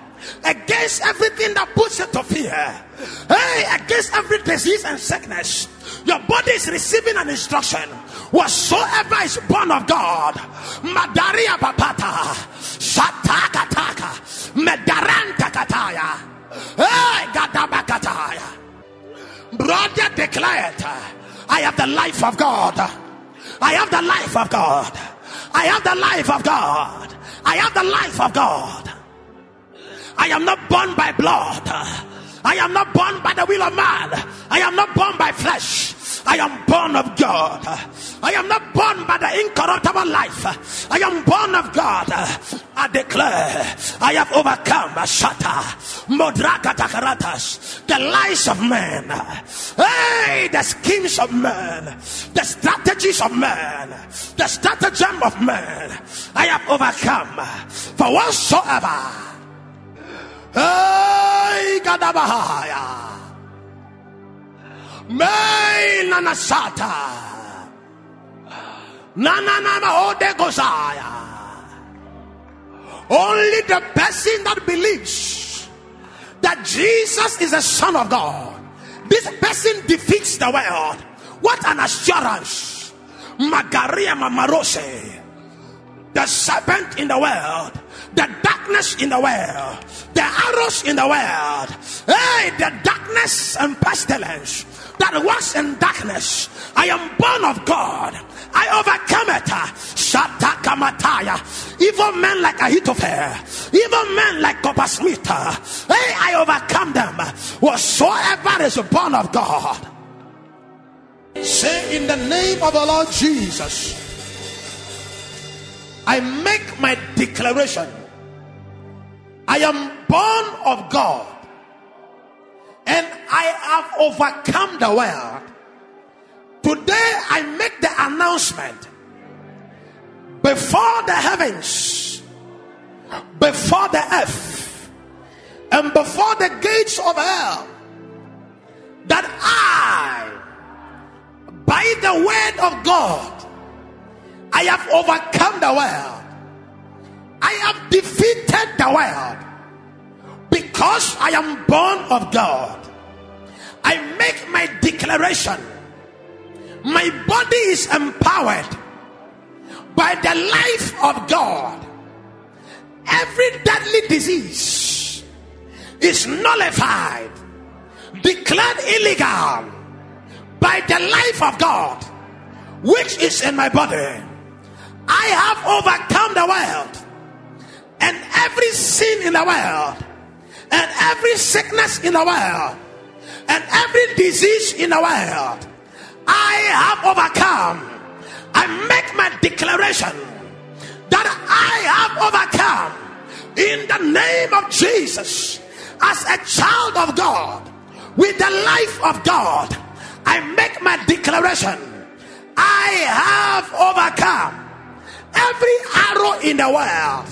B: against everything that puts you to fear. Hey, against every disease and sickness. Your body is receiving an instruction. Whatsoever is born of God, Madaria Papata, Shatakataka, Medaranta Kataya, Hey, Gadabakataya. Brother declared, I have the life of God. I have the life of God. I have the life of God. I have the life of God. I am not born by blood. I am not born by the will of man. I am not born by flesh. I am born of God. I am not born by the incorruptible life. I am born of God. I declare I have overcome a Modraka the lies of men, hey, the schemes of men, the strategies of men, the stratagem of men. I have overcome for whatsoever Hey, Gadabahaya. May Nanasata. Nananamaode Gosaya. Only the person that believes that Jesus is the Son of God. This person defeats the world. What an assurance! Magaria Mamarose, the serpent in the world, the darkness in the world, the arrows in the world, hey, the darkness and pestilence that works in darkness. I am born of God. I overcome it. kamataya. Evil men like Ahithophel, evil men like Coppersmith, hey, I overcome them. Whatsoever is born of God. Say in the name of the Lord Jesus, I make my declaration I am born of God and I have overcome the world. Today I make the announcement before the heavens, before the earth, and before the gates of hell that I, by the word of God, I have overcome the world. I have defeated the world. Because I am born of God, I make my declaration. My body is empowered by the life of God. Every deadly disease is nullified, declared illegal by the life of God, which is in my body. I have overcome the world and every sin in the world and every sickness in the world and every disease in the world. I have overcome. I make my declaration that I have overcome in the name of Jesus as a child of God with the life of God. I make my declaration I have overcome every arrow in the world,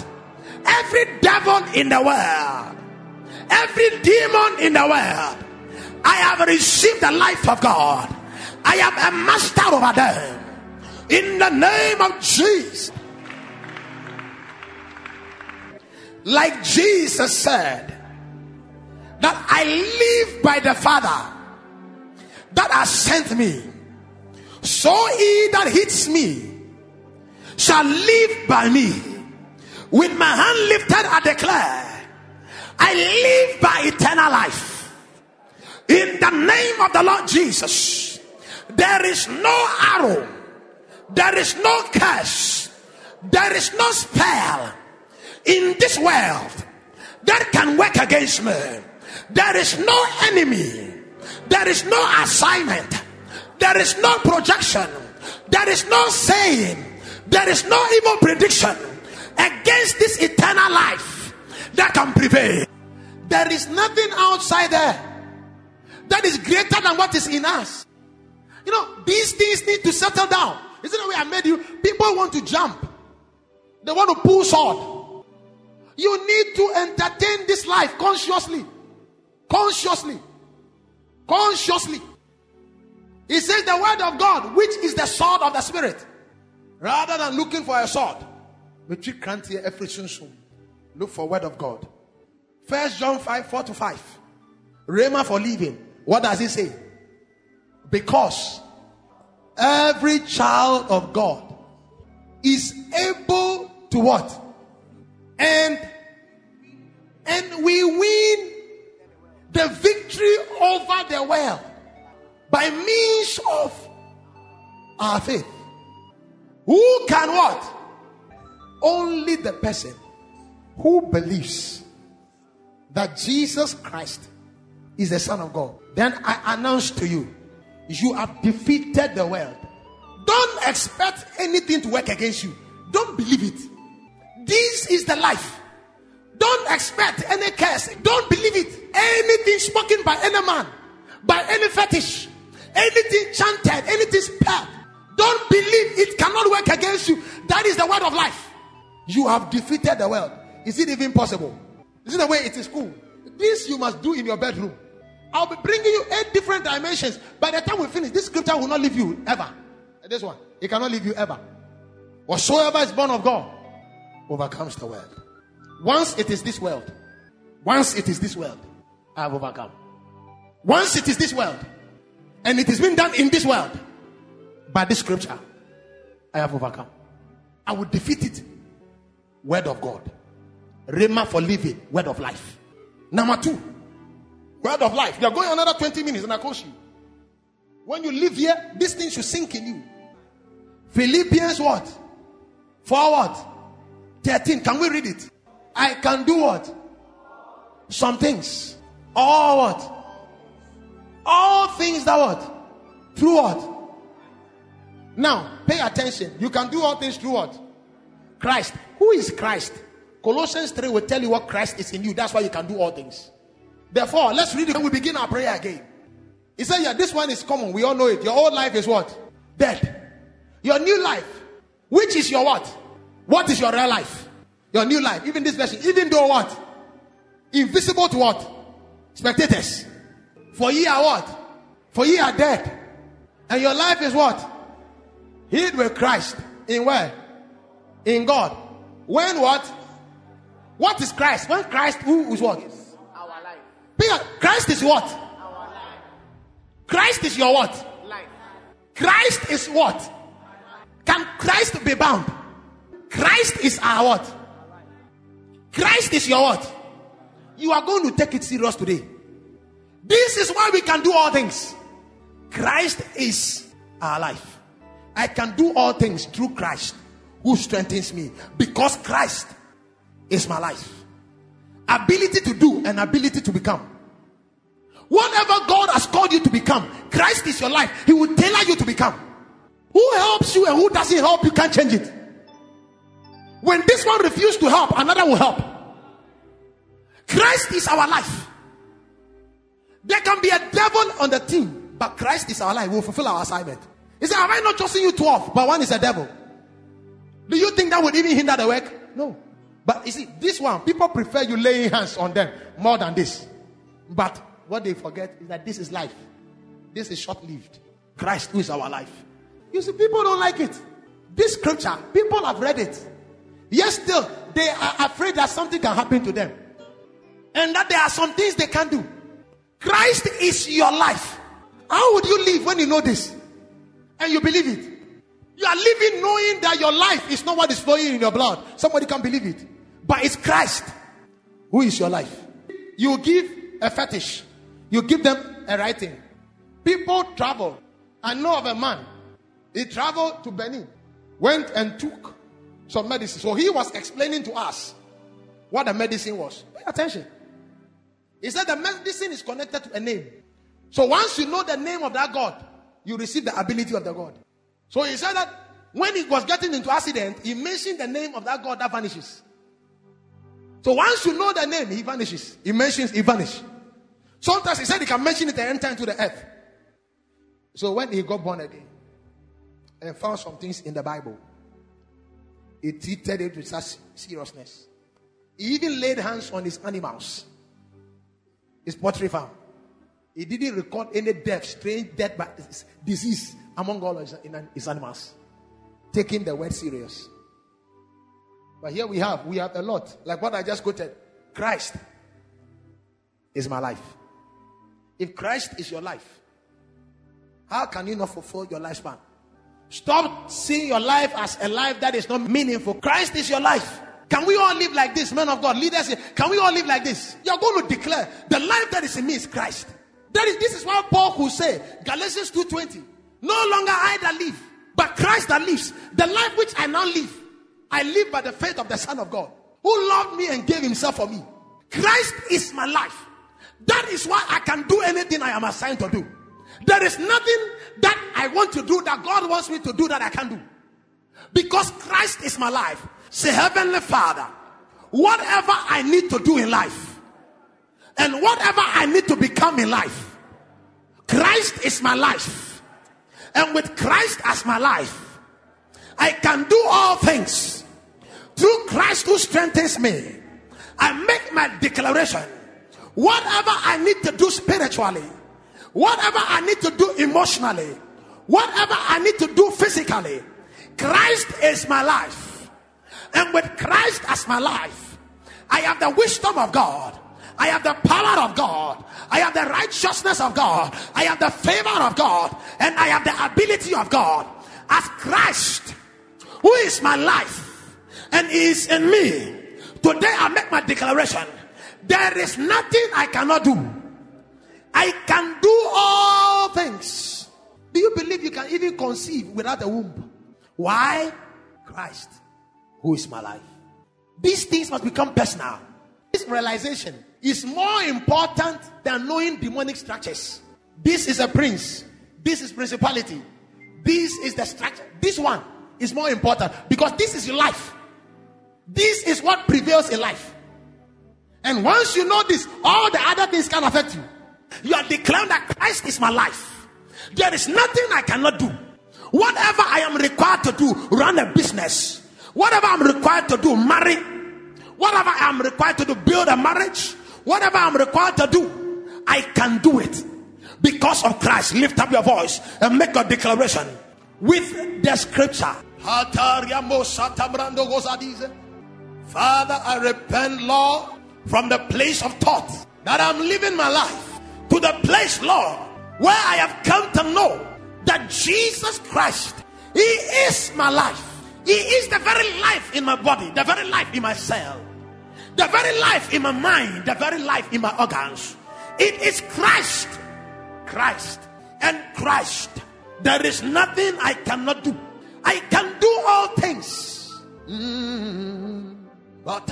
B: every devil in the world Every demon in the world, I have received the life of God. I am a master over them. In the name of Jesus. Like Jesus said, that I live by the Father that has sent me. So he that hits me shall live by me. With my hand lifted, I declare I live by eternal life. In the name of the Lord Jesus, there is no arrow, there is no curse, there is no spell in this world that can work against me. There is no enemy, there is no assignment, there is no projection, there is no saying, there is no evil prediction against this eternal life that can prevail. There is nothing outside there that is greater than what is in us. You know, these things need to settle down. Is it the way I made you? People want to jump, they want to pull sword. You need to entertain this life consciously. Consciously. Consciously. He says the word of God, which is the sword of the spirit, rather than looking for a sword. Look for word of God. First John 5 4 to 5. Rhema for living. What does it say? Because every child of God is able to what? And and we win the victory over the world by means of our faith. Who can what? Only the person who believes that Jesus Christ is the Son of God, then I announce to you, you have defeated the world. Don't expect anything to work against you. Don't believe it. This is the life. Don't expect any curse. Don't believe it. Anything spoken by any man, by any fetish, anything chanted, anything spelled, don't believe it cannot work against you. That is the word of life. You have defeated the world. Is it even possible? This is the way it is cool. This you must do in your bedroom. I'll be bringing you eight different dimensions. By the time we finish, this scripture will not leave you ever. This one, it cannot leave you ever. Whatsoever is born of God overcomes the world. Once it is this world, once it is this world, I have overcome. Once it is this world, and it has been done in this world, by this scripture, I have overcome. I will defeat it. Word of God. Rhema for living, word of life. Number two, word of life. You are going another 20 minutes and I coach you. When you live here, these things should sink in you. Philippians what? Forward. 13. Can we read it? I can do what? Some things. All what? All things that what? Through what? Now, pay attention. You can do all things through what? Christ. Who is Christ? Colossians 3 will tell you what Christ is in you. That's why you can do all things. Therefore, let's read it and we begin our prayer again. He said, Yeah, this one is common. We all know it. Your old life is what? Dead. Your new life, which is your what? What is your real life? Your new life. Even this version, even though what? Invisible to what? Spectators. For ye are what? For ye are dead. And your life is what? Hid with Christ. In where? In God. When what? What is Christ? When Christ, who is what? Our life. Christ is what? Our life. Christ is your what? Life. Christ is what? Can Christ be bound? Christ is our what? Christ is your what? You are going to take it serious today. This is why we can do all things. Christ is our life. I can do all things through Christ who strengthens me because Christ is my life. Ability to do and ability to become. Whatever God has called you to become, Christ is your life. He will tailor you to become. Who helps you and who doesn't help, you can't change it. When this one refuses to help, another will help. Christ is our life. There can be a devil on the team, but Christ is our life. We'll fulfill our assignment. He said, Have I not chosen you 12? But one is a devil. Do you think that would even hinder the work? No. But you see, this one, people prefer you laying hands on them more than this. But what they forget is that this is life. This is short lived. Christ, who is our life. You see, people don't like it. This scripture, people have read it. Yet still, they are afraid that something can happen to them. And that there are some things they can't do. Christ is your life. How would you live when you know this? And you believe it. You are living knowing that your life is not what is flowing in your blood. Somebody can't believe it. But it's Christ who is your life. You give a fetish, you give them a writing. People travel. I know of a man, he traveled to Benin, went and took some medicine. So he was explaining to us what the medicine was. Pay attention. He said the medicine is connected to a name. So once you know the name of that God, you receive the ability of the God. So he said that when he was getting into accident, he mentioned the name of that God that vanishes. So once you know the name, he vanishes. He mentions, he vanishes. Sometimes he said he can mention it and enter into the earth. So when he got born again and found some things in the Bible, he treated it with such seriousness. He even laid hands on his animals, his poultry farm. He didn't record any death, strange death but disease among all his, his animals, taking the word serious. But here we have, we have a lot. Like what I just quoted Christ is my life. If Christ is your life, how can you not fulfill your lifespan? Stop seeing your life as a life that is not meaningful. Christ is your life. Can we all live like this, men of God, leaders? Can we all live like this? You're going to declare the life that is in me is Christ. That is, this is why Paul could say, Galatians 2:20. No longer I that live, but Christ that lives. The life which I now live, I live by the faith of the Son of God who loved me and gave himself for me. Christ is my life. That is why I can do anything I am assigned to do. There is nothing that I want to do that God wants me to do that I can do. Because Christ is my life. Say, Heavenly Father, whatever I need to do in life and whatever I need to become in life, Christ is my life. And with Christ as my life, I can do all things Christ who strengthens me, I make my declaration. Whatever I need to do spiritually, whatever I need to do emotionally, whatever I need to do physically, Christ is my life. And with Christ as my life, I have the wisdom of God. I have the power of God. I have the righteousness of God. I have the favor of God. And I have the ability of God. As Christ, who is my life, and is in me. Today I make my declaration. There is nothing I cannot do. I can do all things. Do you believe you can even conceive without a womb? Why? Christ, who is my life. These things must become personal. This realization is more important than knowing demonic structures. This is a prince. This is principality. This is the structure. This one is more important because this is your life. This is what prevails in life. And once you know this, all the other things can affect you. You are declaring that Christ is my life. There is nothing I cannot do. Whatever I am required to do, run a business. Whatever I'm required to do, marry. Whatever I'm required to do, build a marriage. Whatever I'm required to do, I can do it. Because of Christ, lift up your voice and make a declaration with the scripture. Father, I repent, Lord, from the place of thought that I'm living my life to the place, Lord, where I have come to know that Jesus Christ, He is my life. He is the very life in my body, the very life in my cell, the very life in my mind, the very life in my organs. It is Christ, Christ, and Christ. There is nothing I cannot do. I can do all things. Mm-hmm. What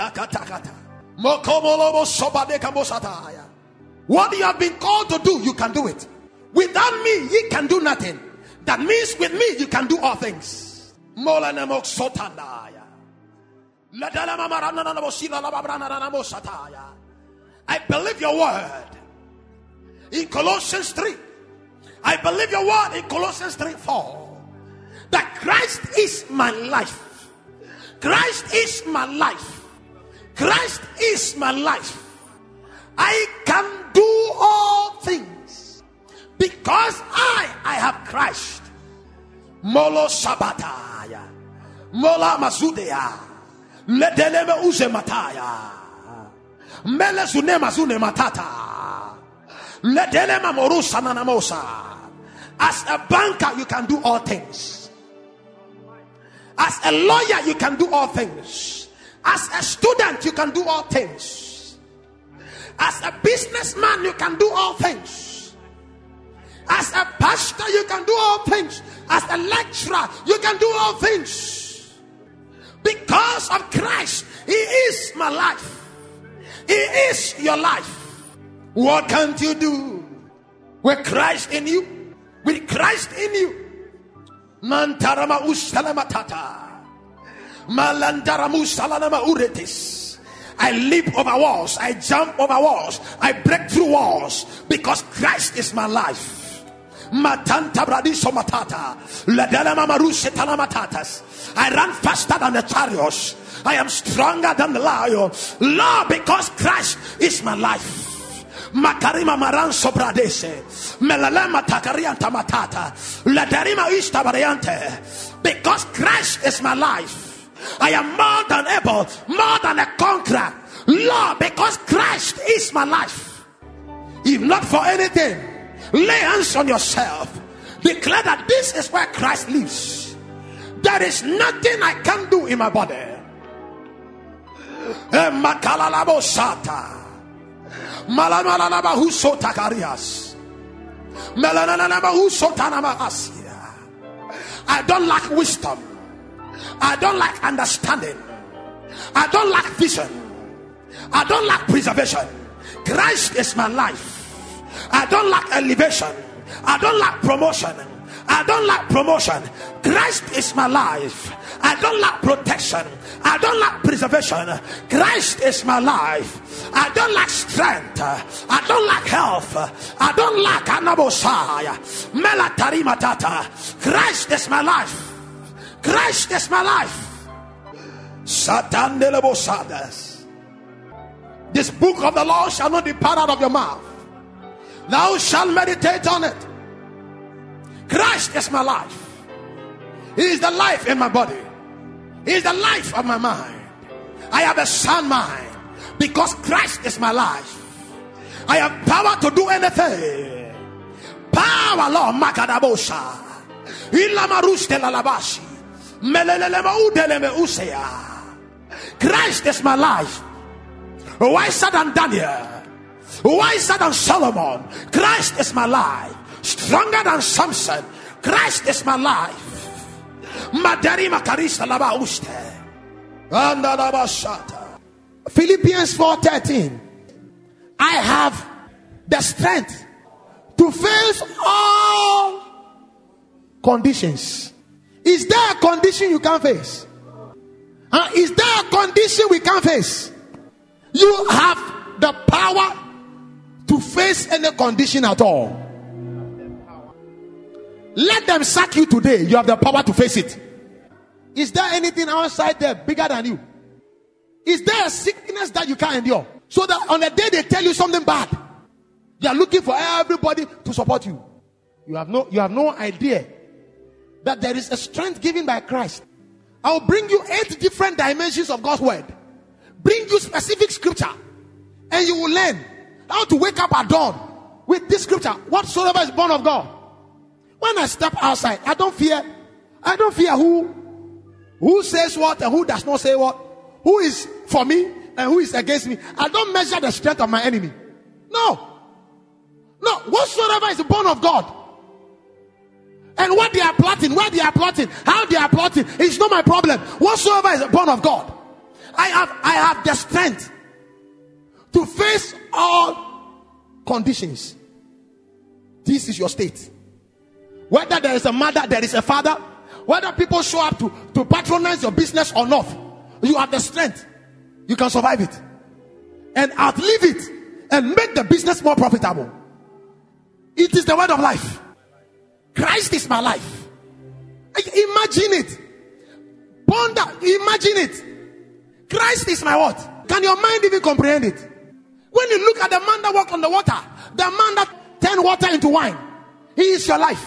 B: you have been called to do, you can do it. Without me, you can do nothing. That means with me, you can do all things. I believe your word in Colossians 3. I believe your word in Colossians 3 4 that Christ is my life. Christ is my life. Christ is my life. I can do all things because I I have Christ. Molo Sabataya. Mola Mazudea. Ledeleme uze mataya. Mele zune mazune matata. Ledelema morusa nanamosa. As a banker, you can do all things. As a lawyer, you can do all things. As a student, you can do all things. As a businessman, you can do all things. As a pastor, you can do all things. As a lecturer, you can do all things. Because of Christ, He is my life. He is your life. What can't you do with Christ in you? With Christ in you. Mantarama Ushalamatata. I leap over walls, I jump over walls, I break through walls because Christ is my life. Matanta bradiso matata. Ledelema marushe talamatatas. I run faster than the chariots. I am stronger than the lion. Lord, because Christ is my life. Makarima maranso bradese. Melalema takarianta matata. Lederima ista variante. Because Christ is my life. I am more than able, more than a conqueror. Lord, because Christ is my life. If not for anything, lay hands on yourself. Declare that this is where Christ lives. There is nothing I can do in my body. I don't lack wisdom. I don't lack understanding. I don't lack vision. I don't lack preservation. Christ is my life. I don't lack elevation. I don't lack promotion. I don't lack promotion. Christ is my life. I don't lack protection. I don't lack preservation. Christ is my life. I don't lack strength. I don't lack health. I don't lack anabosaya. matata. Christ is my life. Christ is my life. Satan de Bosadas. This book of the law shall not depart out of your mouth. Thou shalt meditate on it. Christ is my life. He is the life in my body. He is the life of my mind. I have a sound mind because Christ is my life. I have power to do anything. Power, Lord, Makadabosha. Ilamarush de lalabashi. Christ is my life. Wiser than Daniel. Wiser than Solomon. Christ is my life. Stronger than Samson. Christ is my life. Madarima Karisa Laba Uste. Philippians 4:13. I have the strength to face all conditions is there a condition you can't face? Uh, is there a condition we can't face? You have the power to face any condition at all. Let them sack you today. You have the power to face it. Is there anything outside there bigger than you? Is there a sickness that you can't endure? So that on the day they tell you something bad, you are looking for everybody to support you. You have no, you have no idea that there is a strength given by Christ. I'll bring you eight different dimensions of God's word, bring you specific scripture, and you will learn how to wake up at dawn with this scripture. Whatsoever is born of God. When I step outside, I don't fear. I don't fear who who says what and who does not say what, who is for me and who is against me. I don't measure the strength of my enemy. No. No, whatsoever is born of God and what they are plotting, where they are plotting, how they are plotting, it's not my problem. Whatsoever is born of God, I have I have the strength to face all conditions. This is your state. Whether there is a mother, there is a father, whether people show up to, to patronize your business or not, you have the strength. You can survive it and outlive it and make the business more profitable. It is the word of life. Christ is my life. Imagine it. Ponder. Imagine it. Christ is my what? Can your mind even comprehend it? When you look at the man that walked on the water, the man that turned water into wine, he is your life.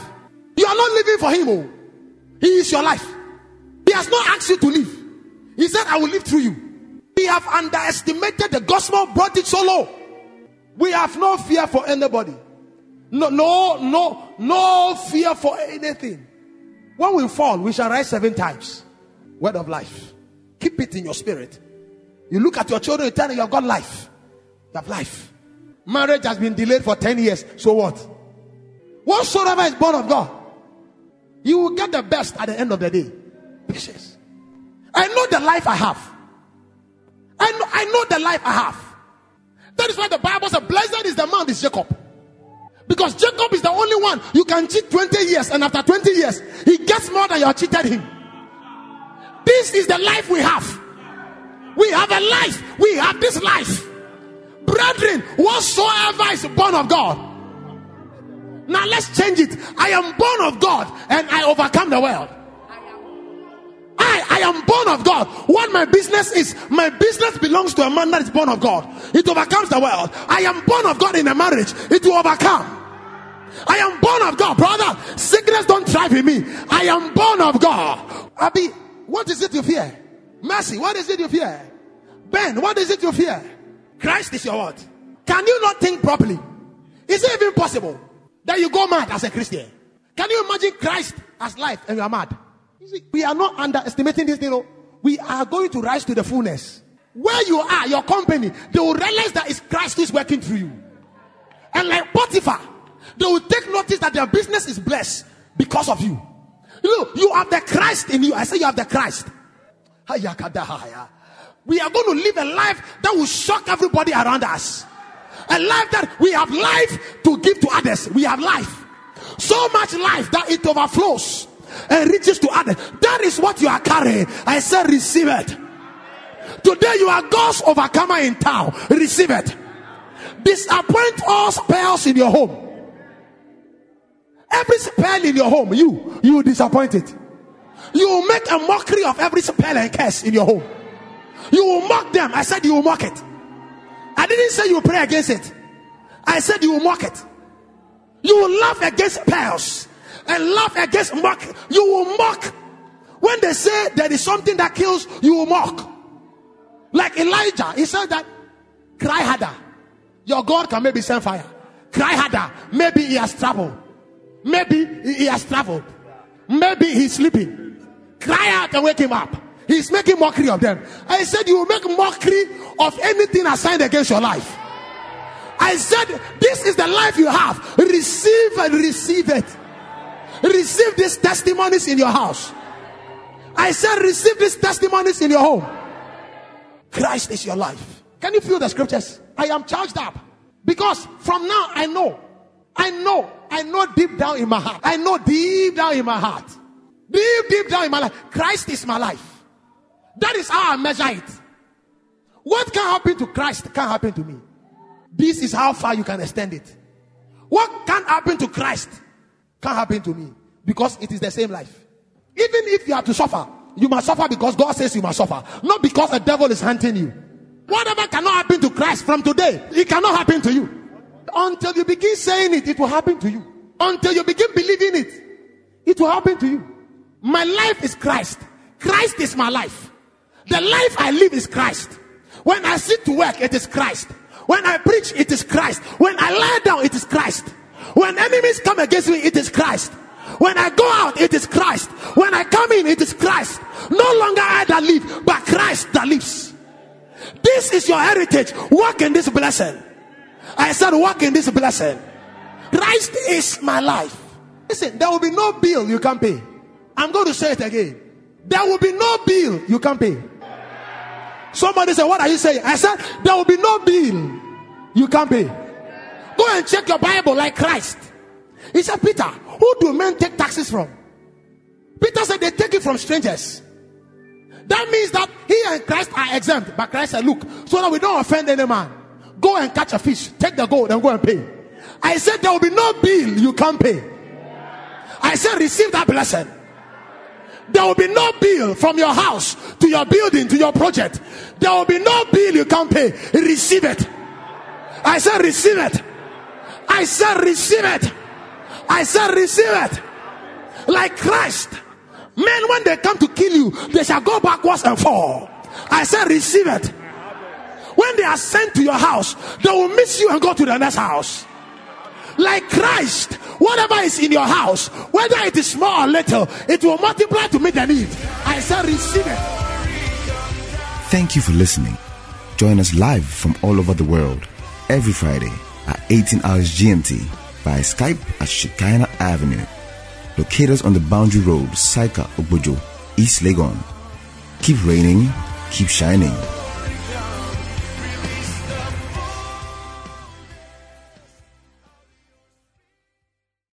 B: You are not living for him. Oh. He is your life. He has not asked you to live. He said, I will live through you. We have underestimated the gospel, brought it so low. We have no fear for anybody. No, no, no, no fear for anything. When we fall, we shall rise seven times. Word of life. Keep it in your spirit. You look at your children, you tell them you have got life. You have life. Marriage has been delayed for 10 years. So what? Whatsoever is born of God, you will get the best at the end of the day. Patience. I know the life I have. I know, I know the life I have. That is why the Bible says, Blessed is the man, is Jacob. Because Jacob is the only one you can cheat 20 years, and after 20 years, he gets more than you have cheated him. This is the life we have. We have a life, we have this life. Brethren, whatsoever is born of God. Now let's change it. I am born of God and I overcome the world. I, I am born of God. What my business is, my business belongs to a man that is born of God. It overcomes the world. I am born of God in a marriage. It will overcome. I am born of God, brother. Sickness don't thrive in me. I am born of God. Abby, what is it you fear? Mercy, what is it you fear? Ben, what is it you fear? Christ is your word. Can you not think properly? Is it even possible that you go mad as a Christian? Can you imagine Christ as life and you are mad? You see, we are not underestimating this thing. Oh. We are going to rise to the fullness. Where you are, your company, they will realize that it's Christ is working through you. And like Potiphar, they will take notice that their business is blessed because of you. You know, you have the Christ in you. I say you have the Christ. We are going to live a life that will shock everybody around us. A life that we have life to give to others. We have life. So much life that it overflows and reaches to others. That is what you are carrying. I said, receive it. Today you are God's overcomer in town. Receive it. Disappoint all spells in your home. Every spell in your home, you you will disappoint it. You will make a mockery of every spell and curse in your home. You will mock them. I said you will mock it. I didn't say you pray against it. I said you will mock it. You will laugh against spells and laugh against mock. You will mock. When they say there is something that kills, you will mock. Like Elijah, he said that cry harder. Your God can maybe send fire. Cry harder. Maybe he has trouble. Maybe he has traveled. Maybe he's sleeping. Cry out and wake him up. He's making mockery of them. I said, You will make mockery of anything assigned against your life. I said, This is the life you have. Receive and receive it receive these testimonies in your house. I said, receive these testimonies in your home. Christ is your life. Can you feel the scriptures? I am charged up because from now I know, I know, I know deep down in my heart. I know deep down in my heart, deep, deep down in my life. Christ is my life. That is how I measure it. What can happen to Christ can happen to me. This is how far you can extend it. What can happen to Christ can't happen to me because it is the same life. Even if you have to suffer, you must suffer because God says you must suffer, not because the devil is hunting you. Whatever cannot happen to Christ from today, it cannot happen to you. Until you begin saying it, it will happen to you. Until you begin believing it, it will happen to you. My life is Christ. Christ is my life. The life I live is Christ. When I sit to work, it is Christ. When I preach, it is Christ. When I lie down, it is Christ. When enemies come against me, it is Christ. When I go out, it is Christ. When I come in, it is Christ. No longer I that live, but Christ that lives. This is your heritage. Walk in this blessing. I said, walk in this blessing. Christ is my life. Listen, there will be no bill you can pay. I'm going to say it again. There will be no bill you can pay. Somebody said, What are you saying? I said, There will be no bill you can pay. Go and check your Bible like Christ. He said, Peter, who do men take taxes from? Peter said they take it from strangers. That means that he and Christ are exempt. But Christ said, Look, so that we don't offend any man, go and catch a fish, take the gold, and go and pay. I said, There will be no bill you can't pay. I said, Receive that blessing. There will be no bill from your house to your building to your project. There will be no bill you can't pay. Receive it. I said, Receive it. I said, receive it. I said, receive it. Like Christ. Men, when they come to kill you, they shall go backwards and fall. I said, receive it. When they are sent to your house, they will miss you and go to the next house. Like Christ, whatever is in your house, whether it is small or little, it will multiply to meet the need. I said, receive it.
A: Thank you for listening. Join us live from all over the world every Friday at 18 hours GMT via Skype at Shekinah Avenue. located on the Boundary Road, Saika Obojo, East Legon. Keep raining, keep shining.